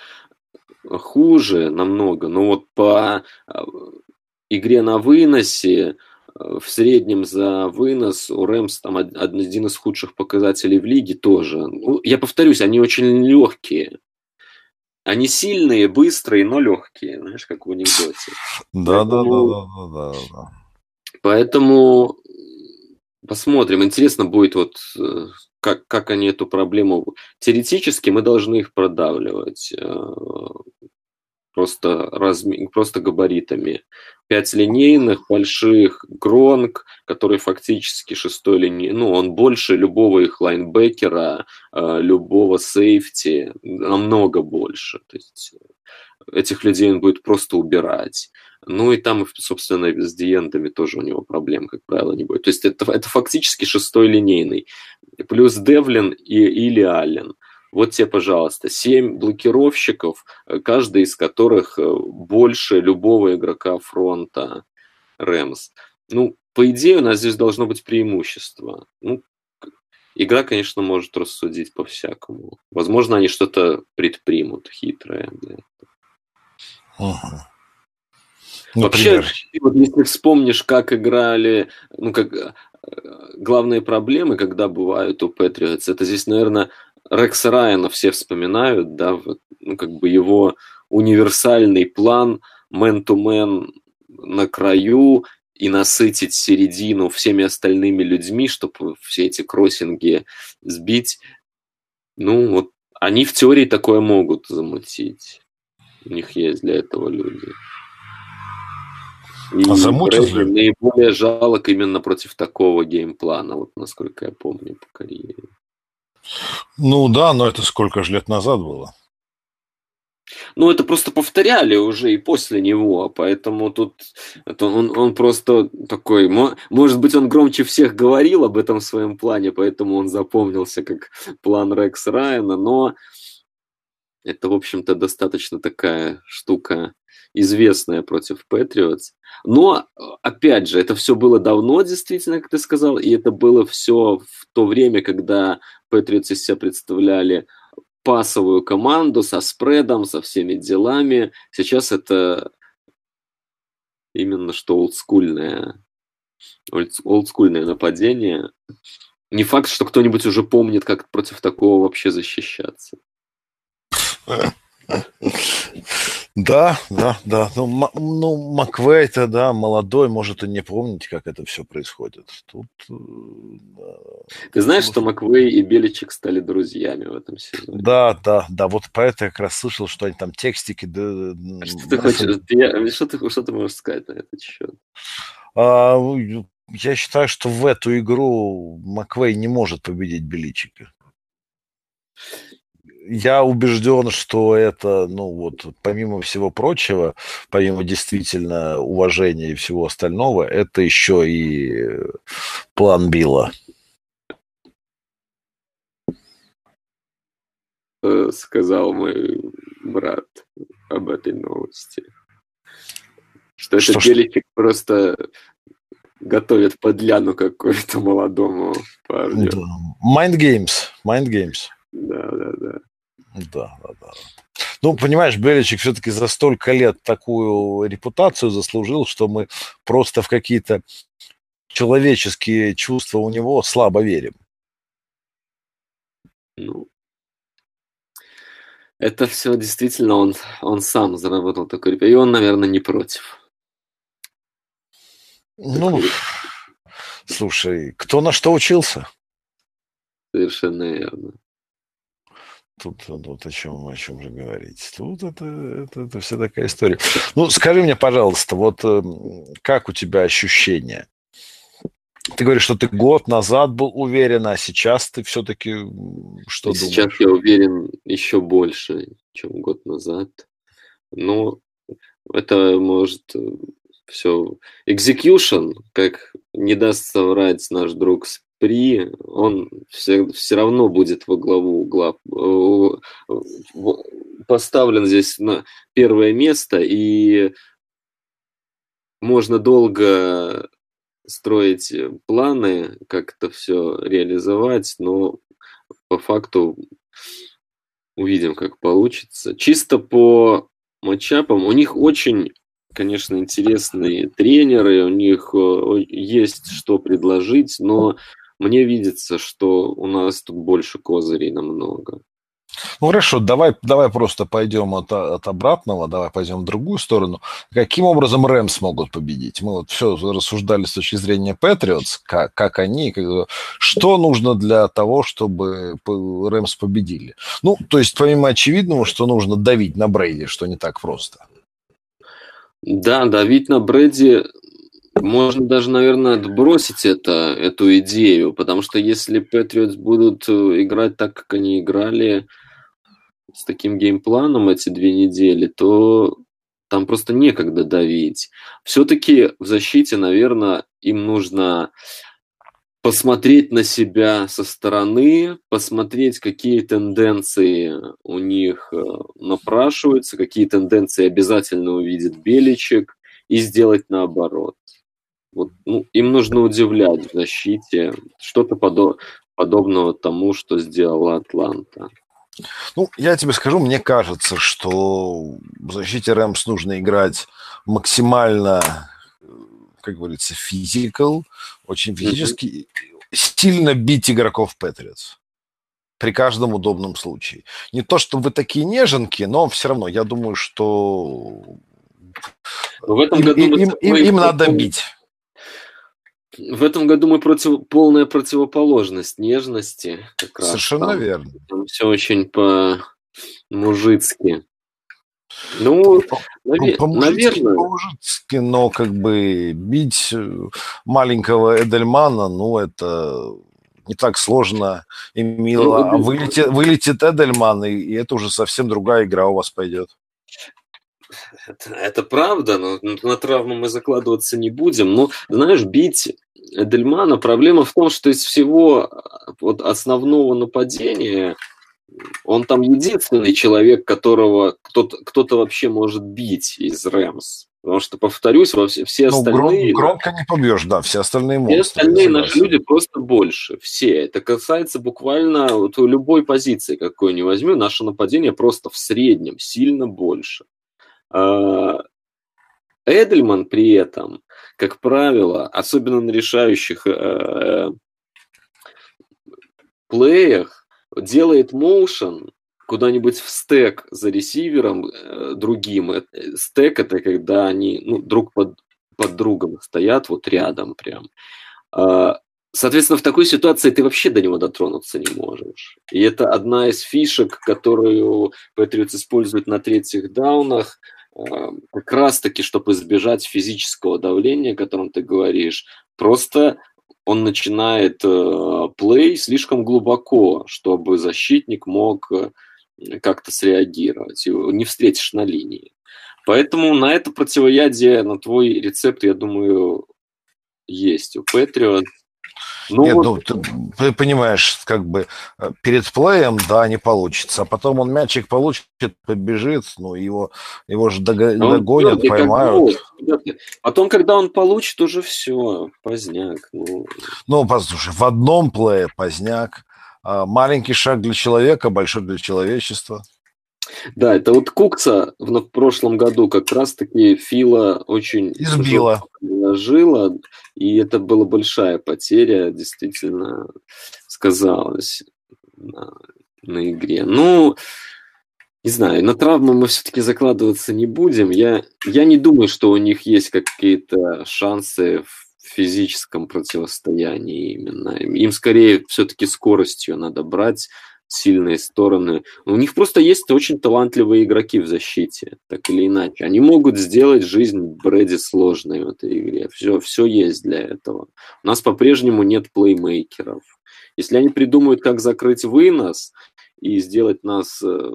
C: хуже намного, но вот по а, игре на выносе в среднем за вынос у Рэмс там один из худших показателей в лиге тоже. Ну, я повторюсь, они очень легкие. Они сильные, быстрые, но легкие, знаешь, как в анекдоте.
B: Да, да, да, да, да, да.
C: Поэтому Посмотрим. Интересно будет вот э, как, как они эту проблему... Теоретически мы должны их продавливать э, просто, разми... просто габаритами. Пять линейных, больших, Гронг, который фактически шестой линей, ну, он больше любого их лайнбекера, э, любого сейфти, намного больше. То есть этих людей он будет просто убирать. Ну и там, собственно, с диентами тоже у него проблем, как правило, не будет. То есть это, это фактически шестой линейный. Плюс Девлин и, или Аллен. Вот тебе, пожалуйста, семь блокировщиков, каждый из которых э, больше любого игрока фронта Рэмс. Ну, по идее, у нас здесь должно быть преимущество. Ну, игра, конечно, может рассудить по-всякому. Возможно, они что-то предпримут хитрое для этого. Например. Вообще, вот если вспомнишь, как играли, ну, как э, главные проблемы, когда бывают у Патриотс, это здесь, наверное, Рекса Райана все вспоминают, да, вот, ну, как бы его универсальный план, man-to-man на краю, и насытить середину всеми остальными людьми, чтобы все эти кроссинги сбить. Ну, вот они в теории такое могут замутить. У них есть для этого люди. И а замутят ли? наиболее жалок именно против такого геймплана, вот насколько я помню по карьере.
B: Ну да, но это сколько же лет назад было?
C: Ну, это просто повторяли уже и после него, поэтому тут это он, он просто такой, может быть, он громче всех говорил об этом своем плане, поэтому он запомнился как план Рекс Райана, но это, в общем-то, достаточно такая штука известная против Патриотс. Но, опять же, это все было давно, действительно, как ты сказал, и это было все в то время, когда Патриотс из себя представляли пасовую команду со спредом, со всеми делами. Сейчас это именно что олдскульное, олдскульное нападение. Не факт, что кто-нибудь уже помнит, как против такого вообще защищаться.
B: Да, да, да. Ну, ну Маквей-то, да, молодой, может и не помнить, как это все происходит. Тут,
C: э, да. Ты знаешь, что Маквей и Беличек стали друзьями в этом сезоне?
B: Да, да, да. Вот про это я как раз слышал, что они там текстики... Да,
C: что ты хочешь? Я, что, ты, что ты можешь сказать на этот счет?
B: А, я считаю, что в эту игру Маквей не может победить Беличика я убежден, что это, ну вот, помимо всего прочего, помимо действительно уважения и всего остального, это еще и план Билла.
C: Э, сказал мой брат об этой новости. Что, что это Беличек просто готовит подляну какую-то молодому парню.
B: Mind Games. Mind Games.
C: Да, да, да.
B: Да, да, да. Ну, понимаешь, Беличик все-таки за столько лет такую репутацию заслужил, что мы просто в какие-то человеческие чувства у него слабо верим.
C: Ну, это все действительно он, он сам заработал такой репутацию. И он, наверное, не против.
B: Ну, слушай, кто на что учился?
C: Совершенно верно.
B: Тут вот о чем, о чем же говорить. Тут это, это, это вся такая история. Ну, скажи мне, пожалуйста, вот эм, как у тебя ощущения? Ты говоришь, что ты год назад был уверен, а сейчас ты все-таки что
C: сейчас думаешь? Сейчас я уверен еще больше, чем год назад. Но это может э, все... Execution, как не даст соврать наш друг при, он все, все равно будет во главу угла э, поставлен здесь на первое место, и можно долго строить планы, как это все реализовать, но по факту увидим, как получится. Чисто по матчапам у них очень конечно, интересные тренеры, у них э, есть что предложить, но мне видится, что у нас тут больше козырей намного.
B: Ну хорошо, давай, давай просто пойдем от, от обратного, давай пойдем в другую сторону. Каким образом Рэмс могут победить? Мы вот все рассуждали с точки зрения Патриотс, как, как они, как, что нужно для того, чтобы Рэмс победили. Ну, то есть помимо очевидного, что нужно давить на Брейди, что не так просто.
C: Да, давить на Брэди можно даже, наверное, отбросить это, эту идею, потому что если Патриотс будут э, играть так, как они играли, с таким геймпланом эти две недели, то там просто некогда давить. Все-таки в защите, наверное, им нужно посмотреть на себя со стороны, посмотреть, какие тенденции у них э, напрашиваются, какие тенденции обязательно увидит Беличек, и сделать наоборот. Вот, ну, им нужно удивлять в защите что-то подо- подобного тому, что сделала Атланта.
B: Ну, я тебе скажу, мне кажется, что в защите Рэмс нужно играть максимально, как говорится, физикал, очень физически, mm-hmm. сильно бить игроков Патриотс при каждом удобном случае. Не то, что вы такие неженки, но все равно я думаю, что
C: в этом году им,
B: им, им, им надо бить.
C: В этом году мы против, полная противоположность нежности.
B: Как раз Совершенно там, верно.
C: Там все очень по-мужицки. Ну, наве- по наверное.
B: По-мужицки, но как бы бить маленького Эдельмана, ну, это не так сложно и мило. Ну, а вылетит, вылетит Эдельман, и, и это уже совсем другая игра у вас пойдет.
C: Это, это правда, но на травму мы закладываться не будем. Но, знаешь, бить Эдельмана проблема в том, что из всего вот основного нападения он там единственный человек, которого кто-то, кто-то вообще может бить из Рэмс. Потому что, повторюсь, во все, все ну, остальные...
B: Громко не побьешь, да, все остальные монстры.
C: Все остальные наши люди просто больше, все. Это касается буквально вот любой позиции, какой ни возьму, наше нападение просто в среднем сильно больше. А, Эдельман при этом, как правило, особенно на решающих э, плеях, делает моушен куда-нибудь в стек за ресивером э, другим. Э, стек это когда они ну, друг под, под другом стоят вот рядом прям. А, соответственно, в такой ситуации ты вообще до него дотронуться не можешь. И это одна из фишек, которую Патриотс использует на третьих даунах, э, как раз-таки, чтобы избежать физического давления, о котором ты говоришь. Просто он начинает э, плей слишком глубоко, чтобы защитник мог э, как-то среагировать, не встретишь на линии. Поэтому на это противоядие, на твой рецепт, я думаю, есть у Patriot.
B: Ну, Нет, вот... ну, ты, понимаешь, как бы э, перед плеем, да, не получится. А потом он мячик получит, побежит, ну, его, его же ну, догонят, твердый, поймают.
C: Потом, когда он получит, уже все, поздняк. Ну,
B: ну послушай, в одном плее поздняк, а, маленький шаг для человека, большой для человечества.
C: Да, это вот Кукса в, прошлом году как раз-таки Фила очень
B: избила,
C: жила, и это была большая потеря, действительно сказалось на, на игре. Ну, не знаю, на травмы мы все-таки закладываться не будем. Я, я не думаю, что у них есть какие-то шансы в физическом противостоянии именно. Им скорее все-таки скоростью надо брать сильные стороны. У них просто есть очень талантливые игроки в защите, так или иначе. Они могут сделать жизнь Брэди сложной в этой игре. Все, все есть для этого. У нас по-прежнему нет плеймейкеров. Если они придумают, как закрыть вынос и сделать нас э,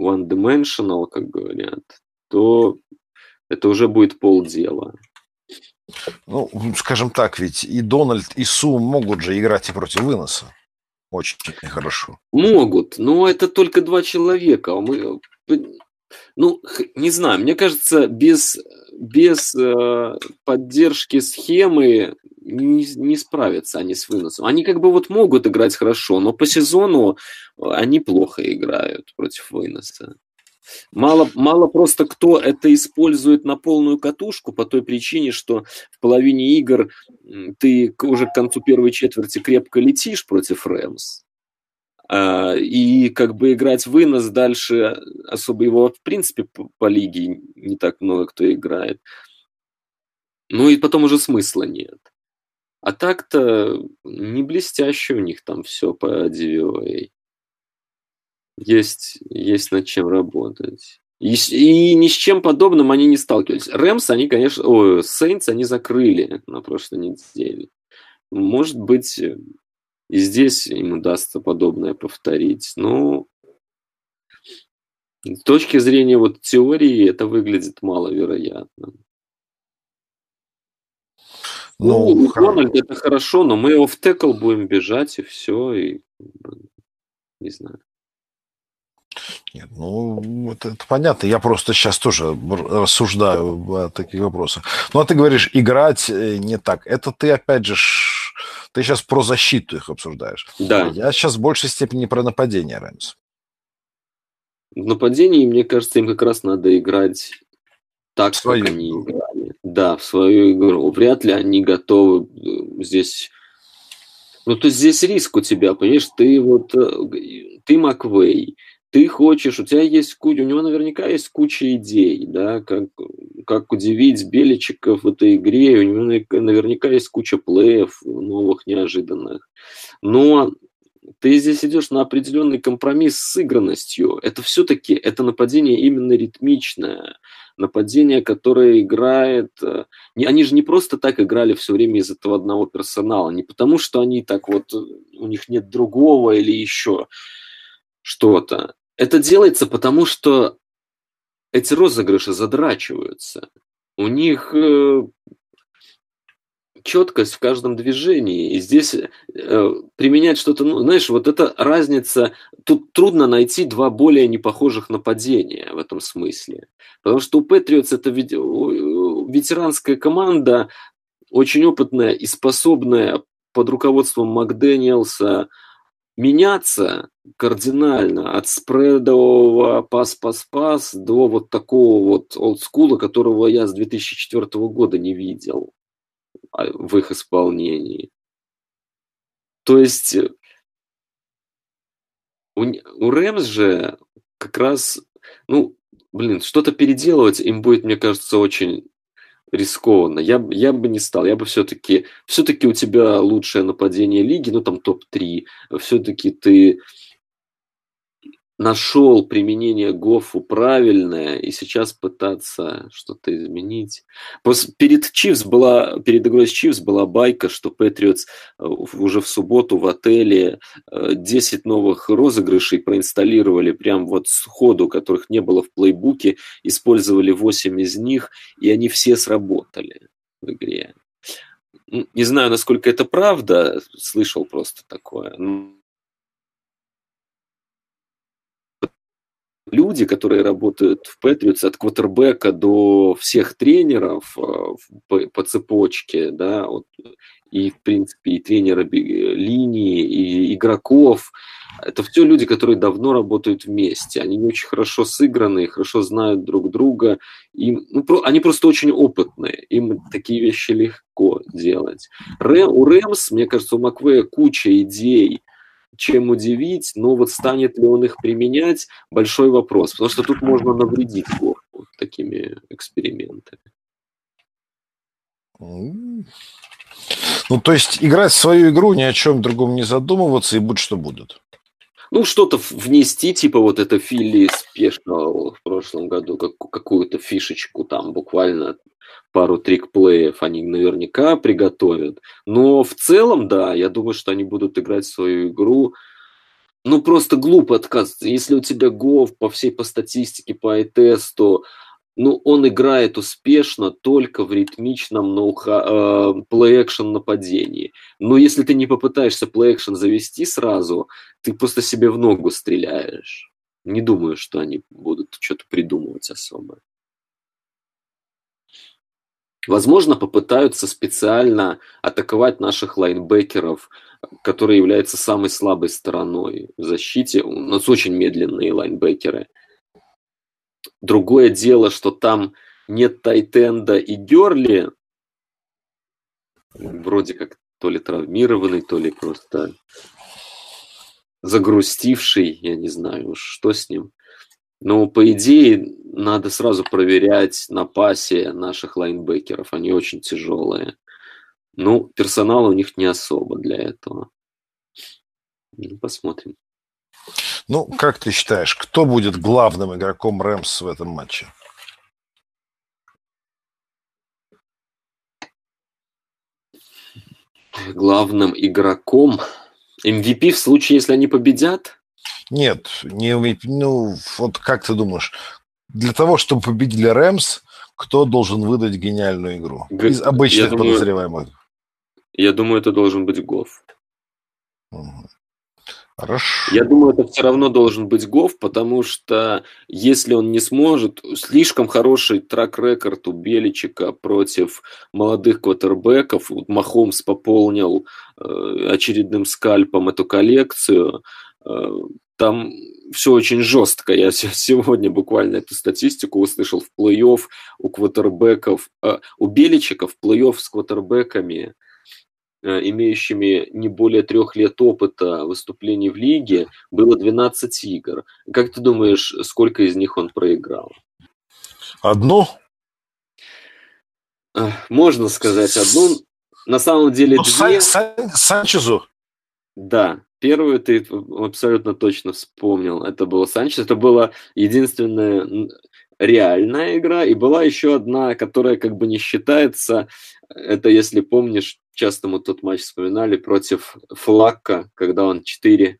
C: one-dimensional, как говорят, то это уже будет полдела.
B: Ну, скажем так, ведь и Дональд, и Су могут же играть и против выноса. Очень хорошо.
C: Могут, но это только два человека. А мы, ну, не знаю, мне кажется, без, без э, поддержки схемы не, не справятся они с выносом. Они как бы вот могут играть хорошо, но по сезону они плохо играют против выноса. Мало, мало просто кто это использует на полную катушку по той причине, что в половине игр ты уже к концу первой четверти крепко летишь против Рэмс. А, и как бы играть вынос дальше особо его в принципе по, по лиге не так много кто играет. Ну и потом уже смысла нет. А так-то не блестяще у них там все по DVOA есть, есть над чем работать. И, и ни с чем подобным они не сталкивались. Рэмс, они, конечно, ой, Сейнс они закрыли на прошлой неделе. Может быть, и здесь им удастся подобное повторить. Но с точки зрения вот теории это выглядит маловероятно. Ну, ну Дональд это хорошо, но мы его в текл будем бежать и все, и не знаю.
B: Нет, ну, это, это понятно. Я просто сейчас тоже рассуждаю о таких вопросах. Ну, а ты говоришь, играть э, не так. Это ты, опять же, ты сейчас про защиту их обсуждаешь.
C: Да.
B: Я сейчас в большей степени про нападение, Рэмс.
C: В нападении, мне кажется, им как раз надо играть так, в как они играли. Да, в свою игру. Вряд ли они готовы э, здесь... Ну, то есть здесь риск у тебя, понимаешь? Ты вот... Э, ты Маквей, ты хочешь, у тебя есть куча, у него наверняка есть куча идей, да, как, как удивить Беличиков в этой игре, у него наверняка есть куча плеев новых, неожиданных. Но ты здесь идешь на определенный компромисс с сыгранностью. Это все-таки, это нападение именно ритмичное, нападение, которое играет... Э, они же не просто так играли все время из этого одного персонала, не потому что они так вот, у них нет другого или еще что-то. Это делается потому, что эти розыгрыши задрачиваются. У них э, четкость в каждом движении. И здесь э, применять что-то, ну, знаешь, вот эта разница, тут трудно найти два более непохожих нападения в этом смысле. Потому что у Патриотс это ветеранская команда, очень опытная и способная под руководством Макдэниелса меняться кардинально от спредового пас-пас-пас до вот такого вот олдскула, которого я с 2004 года не видел а, в их исполнении. То есть у, у Рэмс же как раз, ну, блин, что-то переделывать им будет, мне кажется, очень рискованно. Я, я бы не стал. Я бы все-таки... Все-таки у тебя лучшее нападение лиги, ну там топ-3. Все-таки ты нашел применение Гофу правильное и сейчас пытаться что-то изменить. Перед Чивс была, перед игрой с Чивс была байка, что Патриотс э, уже в субботу в отеле 10 э, новых розыгрышей проинсталлировали прям вот сходу, которых не было в плейбуке, использовали 8 из них, и они все сработали в игре. Не знаю, насколько это правда, слышал просто такое люди, которые работают в Патриотс, от квотербека до всех тренеров э, по, по цепочке, да, вот, и, в принципе, и тренера линии, и игроков, это все люди, которые давно работают вместе. Они очень хорошо сыграны, хорошо знают друг друга. Им, ну, про, они просто очень опытные. Им такие вещи легко делать. Рэм, у Рэмс, мне кажется, у Маквея куча идей, чем удивить, но вот станет ли он их применять, большой вопрос, потому что тут можно навредить Горку такими экспериментами.
B: Ну, то есть играть в свою игру, ни о чем другом не задумываться и будь что будет.
C: Ну, что-то внести, типа вот это Филли спешно в прошлом году, как, какую-то фишечку там буквально пару трик-плеев они наверняка приготовят. Но в целом, да, я думаю, что они будут играть свою игру. Ну, просто глупо отказываться. Если у тебя Гов по всей по статистике, по тесту ну, он играет успешно только в ритмичном no э, play-action нападении. Но если ты не попытаешься play-action завести сразу, ты просто себе в ногу стреляешь. Не думаю, что они будут что-то придумывать особо. Возможно, попытаются специально атаковать наших лайнбекеров, которые являются самой слабой стороной в защите. У нас очень медленные лайнбекеры. Другое дело, что там нет Тайтенда и Герли, вроде как то ли травмированный, то ли просто загрустивший, я не знаю что с ним. Но, по идее, надо сразу проверять на пасе наших лайнбекеров. Они очень тяжелые. Ну, персонала у них не особо для этого. Ну, посмотрим.
B: Ну, как ты считаешь, кто будет главным игроком Рэмс в этом матче?
C: Главным игроком MVP в случае, если они победят?
B: Нет, не, ну, вот как ты думаешь, для того, чтобы победили Рэмс, кто должен выдать гениальную игру? Из обычных я думаю, подозреваемых.
C: Я думаю, это должен быть Гофф.
B: Угу. Хорошо.
C: Я думаю, это все равно должен быть Гофф, потому что если он не сможет, слишком хороший трак-рекорд у Беличика против молодых квотербеков. Вот Махомс пополнил э, очередным скальпом эту коллекцию. Э, там все очень жестко. Я сегодня буквально эту статистику услышал в плей-офф у квотербеков, э, у Беличика в плей-офф с квотербеками имеющими не более трех лет опыта выступлений в лиге, было 12 игр. Как ты думаешь, сколько из них он проиграл?
B: Одну?
C: Можно сказать одну. На самом деле ну, две.
B: Сан- Санчезу?
C: Да, первую ты абсолютно точно вспомнил. Это был Санчес. Это была единственная реальная игра, и была еще одна, которая как бы не считается. Это, если помнишь, часто мы тот матч вспоминали против Флакка, когда он 4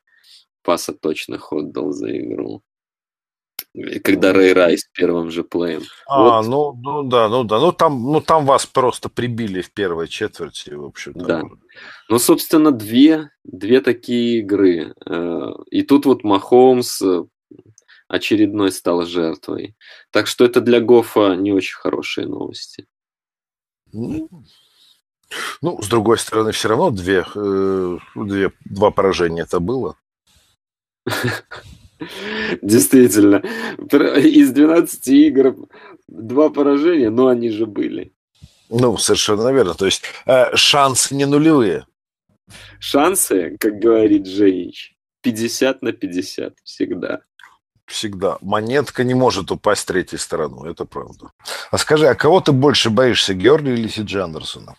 C: паса точных отдал за игру. Когда Рэй Райс первым же плеем.
B: А, вот. ну, ну да, ну да. Ну там, ну там вас просто прибили в первой четверти, в общем-то.
C: Да. Ну, собственно, две, две такие игры. Э, и тут вот Махомс э, очередной стал жертвой. Так что это для Гофа не очень хорошие новости.
B: Ну, ну с другой стороны, все равно две, э, две, два поражения это было.
C: Действительно. Из 12 игр два поражения, но они же были.
B: Ну, совершенно верно. То есть э, шансы не нулевые.
C: Шансы, как говорит Женич, 50 на 50 всегда.
B: Всегда. Монетка не может упасть третьей стороной, это правда. А скажи, а кого ты больше боишься, Герли или Сиджи Андерсона?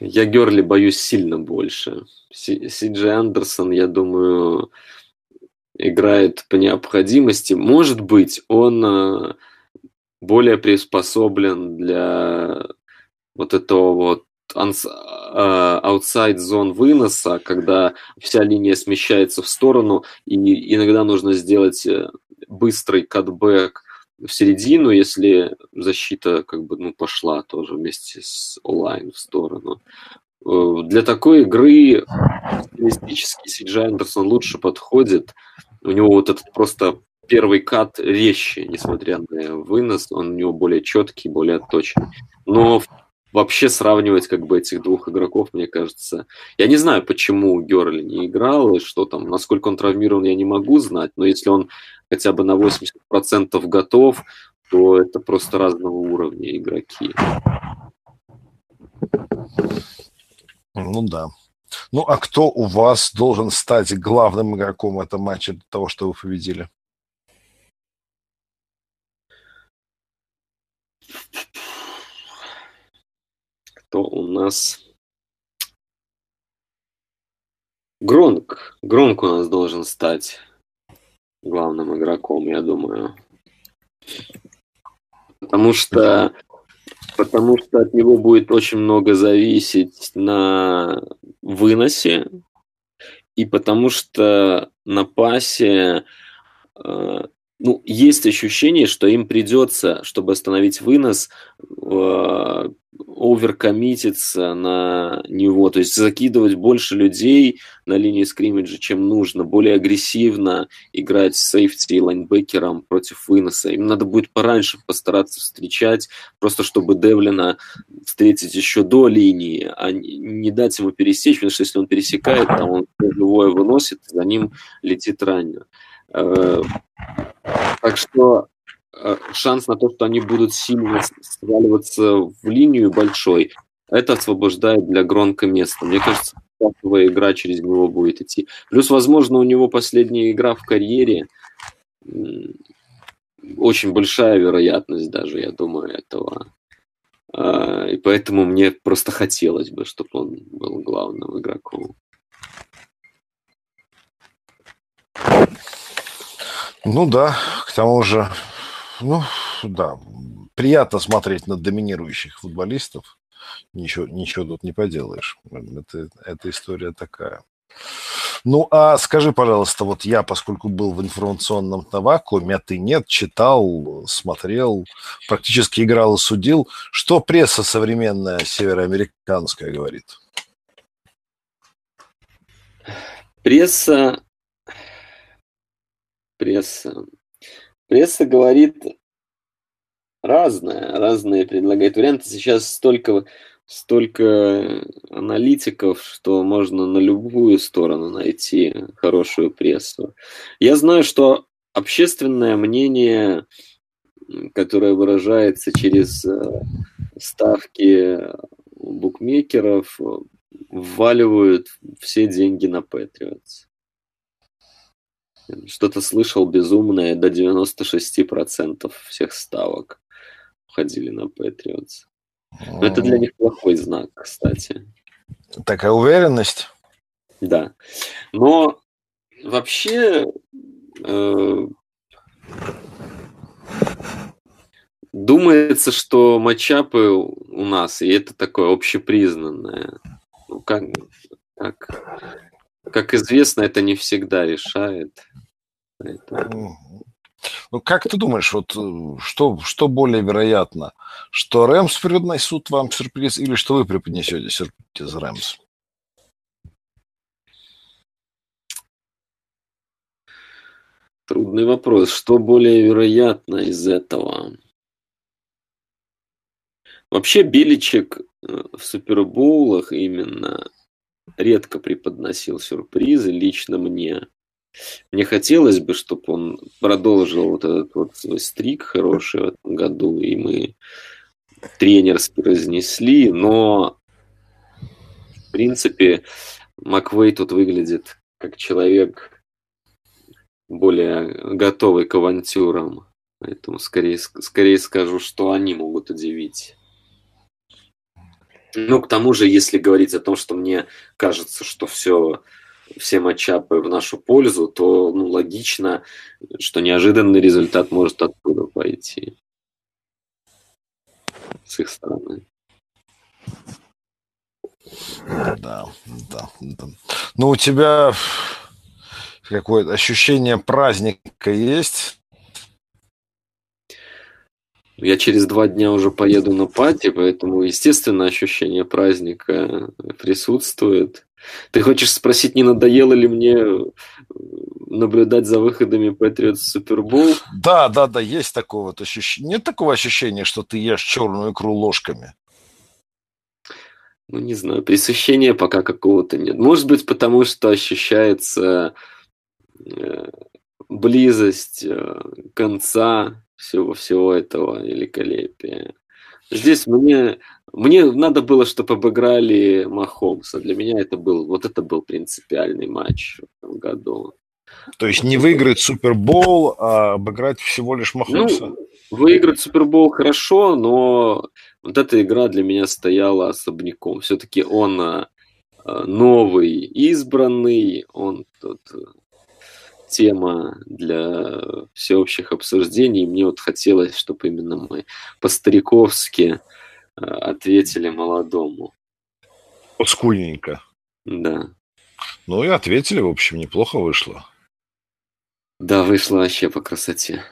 C: Я Герли боюсь сильно больше. Сиджи Андерсон, я думаю, играет по необходимости. Может быть, он э, более приспособлен для вот этого вот аутсайд зон выноса, когда вся линия смещается в сторону, и иногда нужно сделать э, быстрый катбэк в середину, если защита как бы ну, пошла тоже вместе с онлайн в сторону. Э, для такой игры стилистически Сиджи Андерсон лучше подходит. У него вот этот просто первый кат резче, несмотря на вынос, он у него более четкий, более точный. Но вообще сравнивать как бы этих двух игроков, мне кажется... Я не знаю, почему Герли не играл, и что там, насколько он травмирован, я не могу знать, но если он хотя бы на 80% готов, то это просто разного уровня игроки.
B: Ну да. Ну а кто у вас должен стать главным игроком этого матча для того, чтобы вы победили?
C: Кто у нас? Гронк. Гронк у нас должен стать главным игроком, я думаю. Потому что потому что от него будет очень много зависеть на выносе, и потому что на пасе э, ну, есть ощущение, что им придется, чтобы остановить вынос, э, оверкоммититься на него, то есть закидывать больше людей на линии скриммиджа, чем нужно, более агрессивно играть сейфти и лайнбекером против выноса. Им надо будет пораньше постараться встречать, просто чтобы Девлина встретить еще до линии, а не дать ему пересечь, потому что если он пересекает, там он живое выносит, за ним летит ранее. Так что Э, шанс на то, что они будут сильно сваливаться в линию большой, это освобождает для Гронка место. Мне кажется, топовая игра через него будет идти. Плюс, возможно, у него последняя игра в карьере. Очень большая вероятность даже, я думаю, этого. А, и поэтому мне просто хотелось бы, чтобы он был главным игроком.
B: Ну да, к тому же ну, да, приятно смотреть на доминирующих футболистов. Ничего, ничего тут не поделаешь. Это, эта история такая. Ну, а скажи, пожалуйста, вот я, поскольку был в информационном вакууме, а ты нет, читал, смотрел, практически играл и судил, что пресса современная североамериканская говорит?
C: Пресса... Пресса... Пресса говорит разное, разные предлагает варианты. Сейчас столько, столько аналитиков, что можно на любую сторону найти хорошую прессу. Я знаю, что общественное мнение, которое выражается через э, ставки букмекеров, вваливают все деньги на Patriots. Что-то слышал безумное, до 96% всех ставок входили на Patriots. Но это для них плохой знак, кстати.
B: Такая уверенность?
C: Да. Но вообще э, думается, что матчапы у нас, и это такое общепризнанное. Ну, как, как, как известно, это не всегда решает.
B: Поэтому... Ну, как ты думаешь, вот э, что, что более вероятно, что Рэмс преподнесут вам сюрприз или что вы преподнесете сюрприз Рэмс?
C: Трудный вопрос. Что более вероятно из этого? Вообще Беличек э, в супербоулах именно редко преподносил сюрпризы лично мне. Мне хотелось бы, чтобы он продолжил вот этот вот свой стрик хороший в этом году, и мы тренерски разнесли, но в принципе Маквей тут выглядит как человек более готовый к авантюрам. Поэтому скорее, скорее скажу, что они могут удивить. Ну, к тому же, если говорить о том, что мне кажется, что все, все матчапы в нашу пользу, то ну, логично, что неожиданный результат может оттуда пойти. С их стороны.
B: Да, да, да. Ну, у тебя какое-то ощущение праздника есть?
C: Я через два дня уже поеду на пати, поэтому, естественно, ощущение праздника присутствует. Ты хочешь спросить, не надоело ли мне э, наблюдать за выходами Patriots в Супербол?
B: Да, да, да, есть такое вот ощущение. Нет такого ощущения, что ты ешь черную икру ложками?
C: Ну, не знаю, пресыщения пока какого-то нет. Может быть, потому что ощущается э, близость э, конца всего, всего этого великолепия. Здесь мне, мне надо было, чтобы обыграли Махомса. Для меня это был, вот это был принципиальный матч в этом году.
B: То есть не выиграть Супербол, а обыграть всего лишь Махомса?
C: Ну, выиграть Супербол хорошо, но вот эта игра для меня стояла особняком. Все-таки он э, новый избранный, он тут тема для всеобщих обсуждений. Мне вот хотелось, чтобы именно мы по-стариковски э, ответили молодому.
B: Оскульненько.
C: Да.
B: Ну и ответили, в общем, неплохо вышло.
C: Да, вышло вообще по красоте.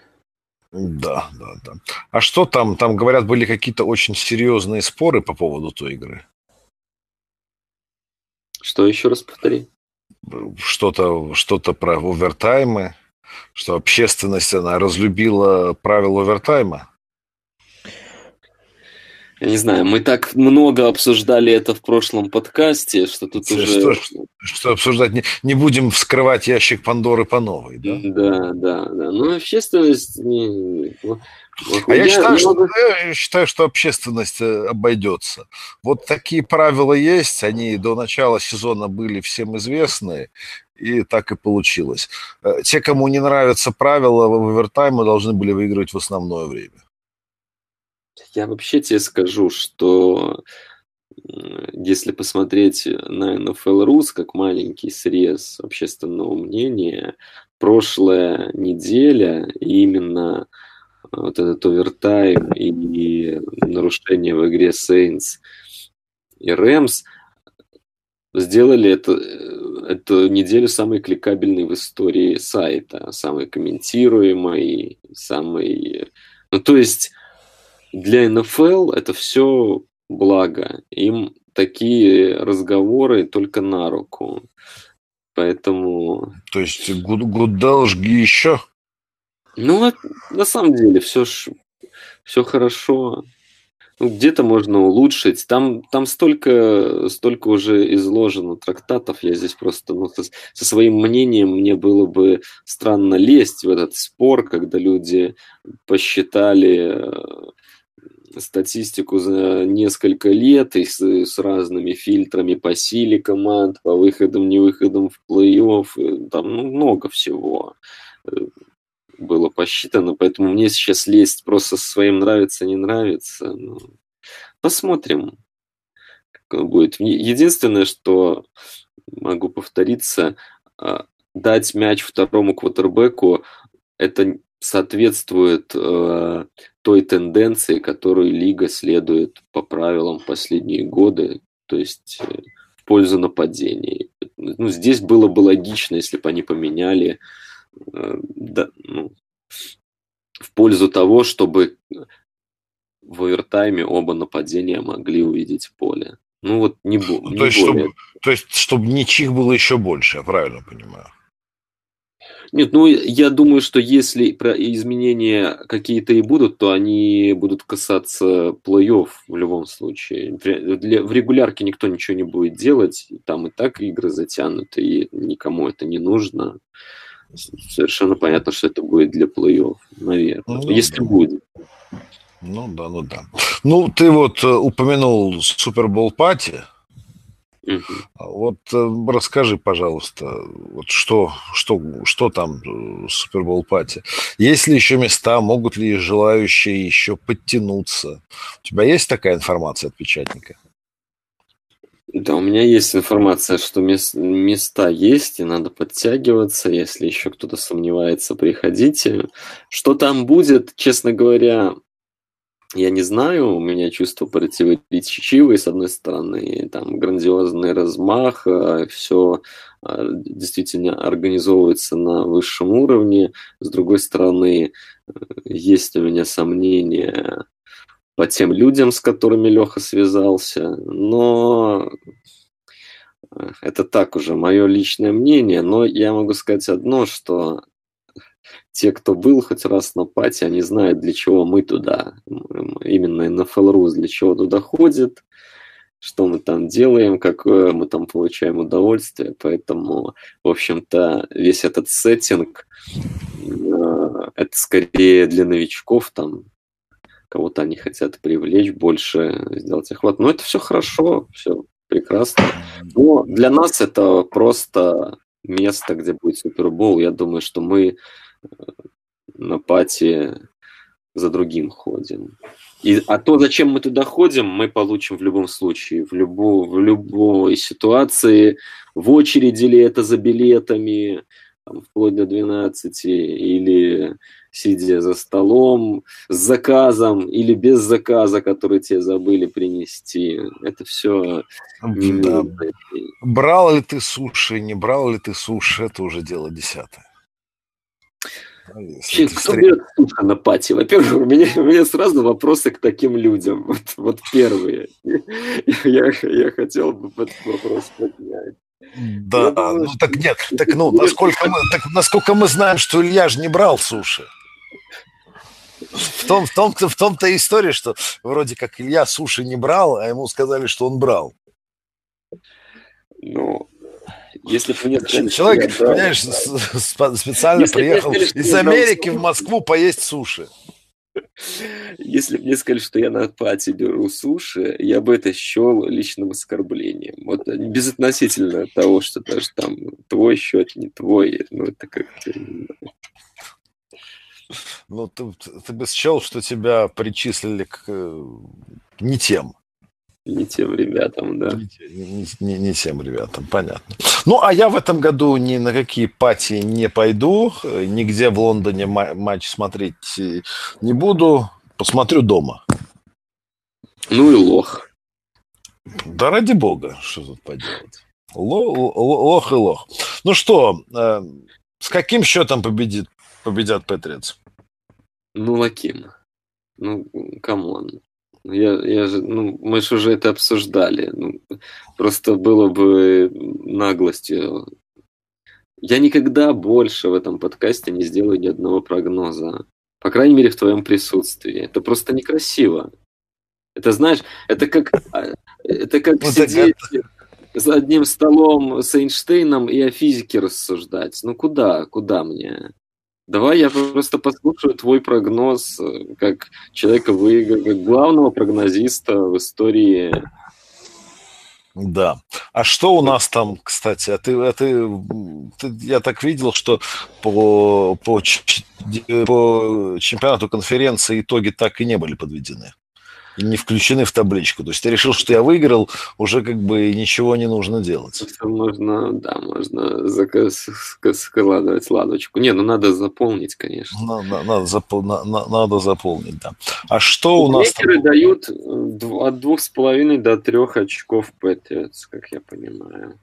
B: Да, да, да. А что там? Там, говорят, были какие-то очень серьезные споры по поводу той игры.
C: Что еще раз повтори?
B: Что-то что про овертаймы, что общественность, она разлюбила правила овертайма.
C: Я не знаю, мы так много обсуждали это в прошлом подкасте, что тут что, уже...
B: Что, что обсуждать? Не, не будем вскрывать ящик Пандоры по новой, да?
C: Да, да, да. Но общественность... Не...
B: А я, я считаю, что, я считаю, что общественность э, обойдется. Вот такие правила есть, они до начала сезона были всем известны, и так и получилось. Э, те, кому не нравятся правила, в овертайме должны были выигрывать в основное время.
C: Я вообще тебе скажу, что если посмотреть на NFL Rus как маленький срез общественного мнения, прошлая неделя именно вот этот овертайм и нарушение в игре Saints и Рэмс сделали это, эту неделю самой кликабельной в истории сайта, самой комментируемой, самой... Ну, то есть для НФЛ это все благо. Им такие разговоры только на руку. Поэтому...
B: То есть Гудал жги еще?
C: Ну, на самом деле, все, все хорошо. Ну, где-то можно улучшить. Там, там столько, столько уже изложено трактатов. Я здесь просто ну, со, со своим мнением мне было бы странно лезть в этот спор, когда люди посчитали статистику за несколько лет и с, с разными фильтрами по силе команд, по выходам, не выходам в плей-офф. Э, там ну, много всего э, было посчитано, поэтому мне сейчас лезть просто со своим нравится, не нравится. Ну, посмотрим, как он будет. Единственное, что могу повториться, а, дать мяч второму квотербеку, это соответствует э, той тенденции, которую лига следует по правилам последние годы, то есть э, в пользу нападений. Ну, здесь было бы логично, если бы они поменяли да, ну, в пользу того, чтобы в овертайме оба нападения могли увидеть поле. Ну вот не, бо-
B: ну, то, есть, чтобы, то есть, чтобы ничьих было еще больше, я правильно понимаю?
C: Нет, ну я думаю, что если изменения какие-то и будут, то они будут касаться плей-офф в любом случае. Для, в регулярке никто ничего не будет делать, там и так игры затянуты, и никому это не нужно. Совершенно понятно, что это будет для плей-офф, наверное, ну, если да. будет.
B: Ну да, ну да. Ну, ты вот э, упомянул Супербол Пати. Угу. Вот э, расскажи, пожалуйста, вот что, что, что там э, Супербол Пати? Есть ли еще места, могут ли желающие еще подтянуться? У тебя есть такая информация от печатника?
C: Да, у меня есть информация, что мес- места есть, и надо подтягиваться. Если еще кто-то сомневается, приходите. Что там будет, честно говоря, я не знаю, у меня чувство противоречивые, с одной стороны, там грандиозный размах, а, все а, действительно организовывается на высшем уровне, с другой стороны, э, есть у меня сомнения по тем людям, с которыми Леха связался, но э, это так уже мое личное мнение, но я могу сказать одно, что те, кто был хоть раз на пати, они знают, для чего мы туда, именно NFL Rus, для чего туда ходит, что мы там делаем, какое мы там получаем удовольствие. Поэтому, в общем-то, весь этот сеттинг, э, это скорее для новичков, там, кого-то они хотят привлечь, больше сделать охват. Но это все хорошо, все прекрасно. Но для нас это просто место, где будет Супербол. Я думаю, что мы на пати за другим ходим. И, а то, зачем мы туда ходим, мы получим в любом случае, в, любо, в любой ситуации, в очереди ли это за билетами, там, вплоть до 12, или сидя за столом, с заказом или без заказа, который тебе забыли принести. Это все... Да.
B: Брал ли ты суши, не брал ли ты суши, это уже дело десятое.
C: Вообще, кто берет суши на пати? Во-первых, у меня, у меня сразу вопросы к таким людям. Вот, вот первые. Я, я хотел бы этот вопрос поднять.
B: Да, думаю, ну так нет, так ну, насколько мы, так, насколько мы знаем, что Илья же не брал суши. В том, в том, в том-то история, что вроде как Илья суши не брал, а ему сказали, что он брал.
C: Ну, если бы
B: сказали, Человек, я, понимаешь, да. специально Если приехал сказали, из Америки в Москву поесть суши.
C: Если мне сказали, что я на пати беру суши, я бы это счел личным оскорблением. Вот безотносительно того, что даже там твой счет, не твой. Ну, это как-то...
B: Ну, ты, ты бы счел, что тебя причислили к э, не тем.
C: Не тем ребятам, да.
B: Не, не, не, тем ребятам, понятно. Ну, а я в этом году ни на какие пати не пойду, нигде в Лондоне матч смотреть не буду, посмотрю дома.
C: Ну и лох.
B: Да ради бога, что тут поделать. лох и лох. Ну что, э, с каким счетом победит, победят Patriots?
C: Ну, Лаким. Ну, come on. Я, я же, ну, мы же уже это обсуждали. Ну, просто было бы наглостью. Я никогда больше в этом подкасте не сделаю ни одного прогноза. По крайней мере, в твоем присутствии. Это просто некрасиво. Это, знаешь, это как, а, это как вот сидеть за одним столом с Эйнштейном и о физике рассуждать. Ну куда, куда мне? Давай я просто послушаю твой прогноз э, как человека, выигр... как главного прогнозиста в истории.
B: Да. А что у нас там, кстати? А ты, а ты, ты я так видел, что по, по, по чемпионату конференции итоги так и не были подведены и не включены в табличку. То есть ты решил, что я выиграл, уже как бы ничего не нужно делать.
C: Можно, да, можно складывать ладочку. Не, ну надо заполнить, конечно.
B: Надо, надо, запол, на, надо заполнить, да. А что у нас
C: там? дают от двух с половиной до трех очков Патриотс, как я понимаю.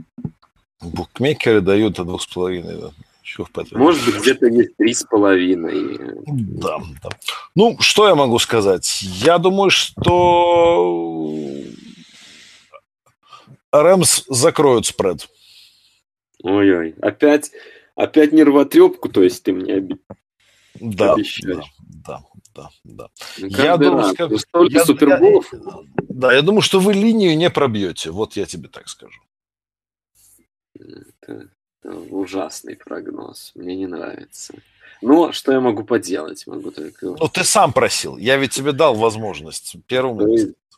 B: Букмекеры дают от двух с половиной, да.
C: Еще в Может быть, где-то есть три с половиной.
B: Да, да. Ну, что я могу сказать? Я думаю, что Рэмс закроют спред.
C: Ой-ой, опять, опять нервотрепку, то есть ты мне оби...
B: да, обещаешь. Да, да, да. Ну, я думаю, раз, что... я, суперболов? Я, да, я думаю, что вы линию не пробьете. Вот я тебе так скажу.
C: Ужасный прогноз. Мне не нравится. Но что я могу поделать? Могу только...
B: Ну, ты сам просил. Я ведь тебе дал возможность первому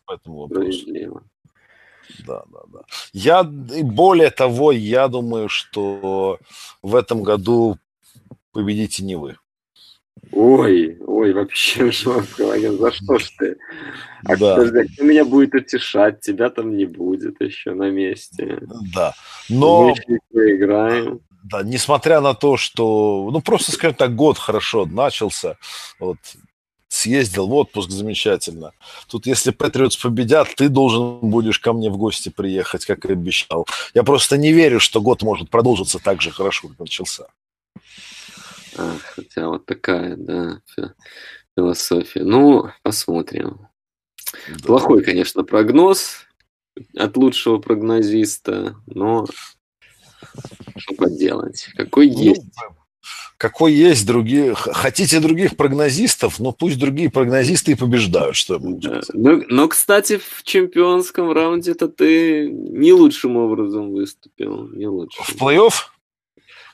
B: по этому вопросу. Да, да, да. Я, и более того, я думаю, что в этом году победите не вы.
C: Ой, ой, вообще, за что ж ты? А да. кто меня будет утешать? Тебя там не будет еще на месте.
B: Да, но...
C: Мы поиграем.
B: Да, несмотря на то, что, ну, просто, скажем так, год хорошо начался, вот, съездил в отпуск замечательно. Тут, если Патриотс победят, ты должен будешь ко мне в гости приехать, как и обещал. Я просто не верю, что год может продолжиться так же хорошо, как начался.
C: А, хотя вот такая, да, философия. Ну, посмотрим. Да. Плохой, конечно, прогноз от лучшего прогнозиста, но что поделать? Какой ну, есть?
B: Какой есть другие... Хотите других прогнозистов? Ну, пусть другие прогнозисты и побеждают, что
C: да. но, но, кстати, в чемпионском раунде-то ты не лучшим образом выступил. Не лучшим.
B: В плей-офф?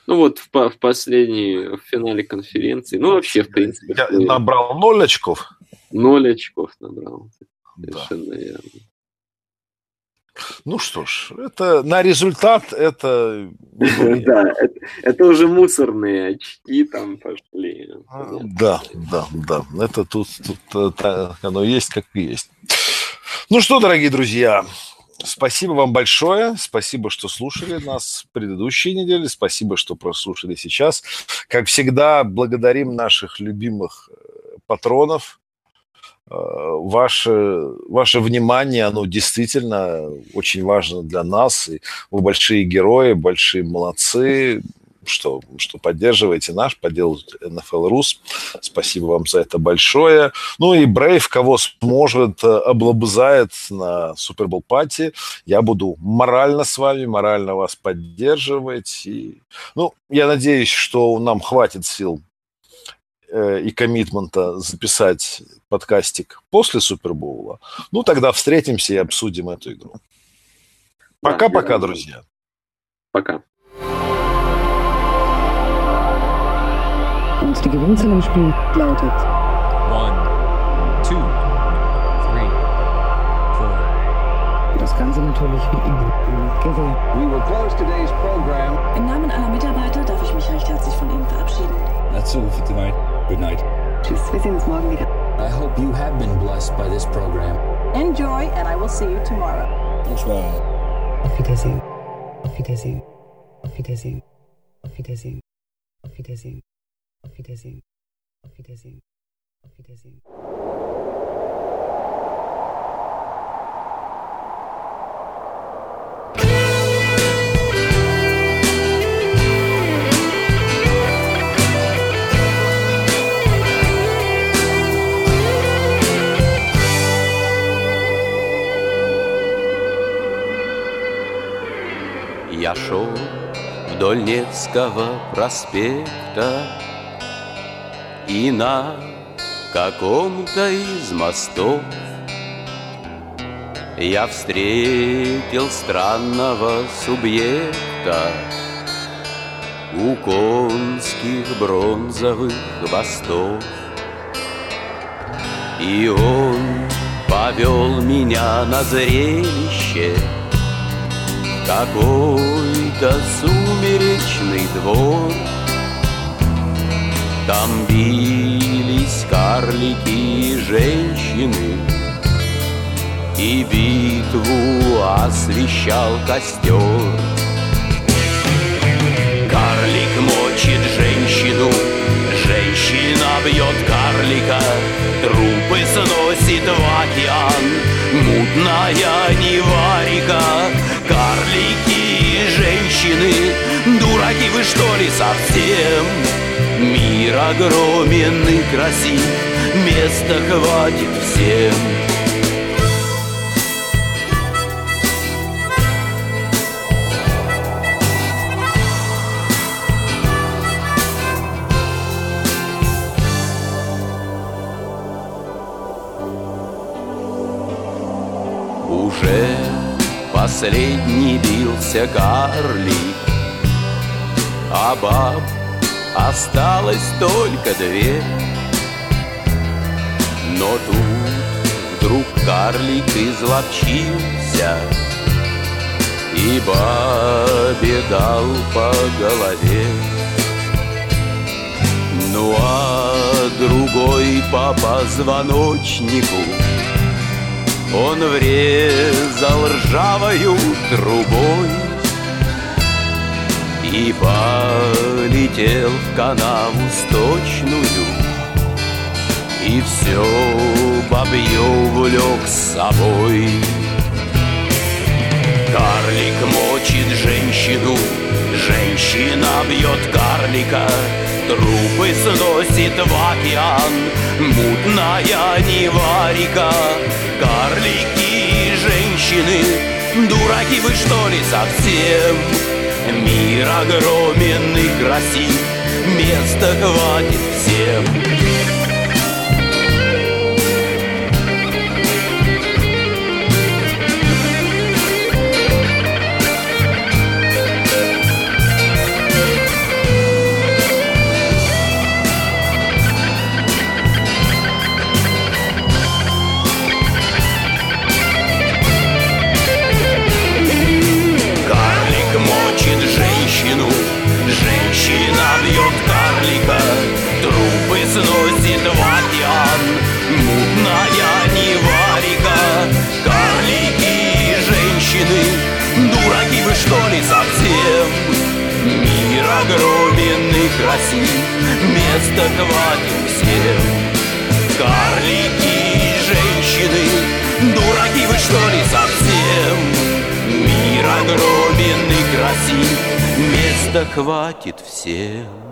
C: Ну вот в, в последней, в финале конференции, ну вообще в принципе.
B: Я набрал ноль очков?
C: Ноль очков набрал. Совершенно
B: верно. Ну что ж, это на результат это...
C: Да, это уже мусорные очки там пошли.
B: А, да, да, да. Это тут, тут оно есть как есть. Ну что, дорогие друзья, Спасибо вам большое. Спасибо, что слушали нас в предыдущей неделе. Спасибо, что прослушали сейчас. Как всегда, благодарим наших любимых э, патронов. Э, ваше, ваше внимание, оно действительно очень важно для нас. И вы большие герои, большие молодцы что, что поддерживаете наш, поддерживаете NFL Рус. Спасибо вам за это большое. Ну и Брейв, кого сможет, э, облобызает на Супербол пати. Я буду морально с вами, морально вас поддерживать. И, ну, я надеюсь, что нам хватит сил э, и коммитмента записать подкастик после Супербоула. Ну, тогда встретимся и обсудим эту игру. Пока-пока, друзья.
C: Пока.
D: Und die Gewinnzahl im Spiel lautet
E: One, two, three, four.
D: Das Ganze natürlich wie immer Giveaway.
F: We will close today's program.
G: Im Namen aller Mitarbeiter darf ich mich recht herzlich von Ihnen verabschieden.
E: That's all for tonight. Good night.
D: Tschüss, wir sehen uns morgen wieder.
F: I hope you have been blessed by this program.
G: Enjoy and I will see you tomorrow.
E: Bonsoir.
D: Auf Wiedersehen. Auf Wiedersehen. Auf Wiedersehen. Auf Wiedersehen. Auf Wiedersehen. Auf Wiedersehen. Auf Wiedersehen. Auf Wiedersehen.
H: Я шел вдоль Невского проспекта и на каком-то из мостов. Я встретил странного субъекта У конских бронзовых хвостов. И он повел меня на зрелище Какой-то сумеречный двор Там бились карлики и женщины И битву освещал костер Карлик мочит женщину Женщина бьет карлика Трупы сносит в океан Мутная неварика Карлики и женщины Дураки вы что ли совсем? Мир огромен и красив Места хватит всем. Уже последний бился карлик А баб осталось только две Но тут вдруг карлик изловчился И бабе дал по голове. Ну а другой по позвоночнику он врезал ржавою трубой И полетел в канаву сточную И все бабье увлек с собой. Карлик мочит женщину Женщина бьет карлика. Трупы сносит в океан Мутная неварика. Карлики и женщины Дураки вы что ли совсем? Мир огромен и красив Места хватит всем сносит в океан Мутная неварика Карлики и женщины Дураки вы что ли совсем? Мир огромен и красив Места хватит всем Карлики и женщины Дураки вы что ли совсем? Мир огромен и красив Места хватит всем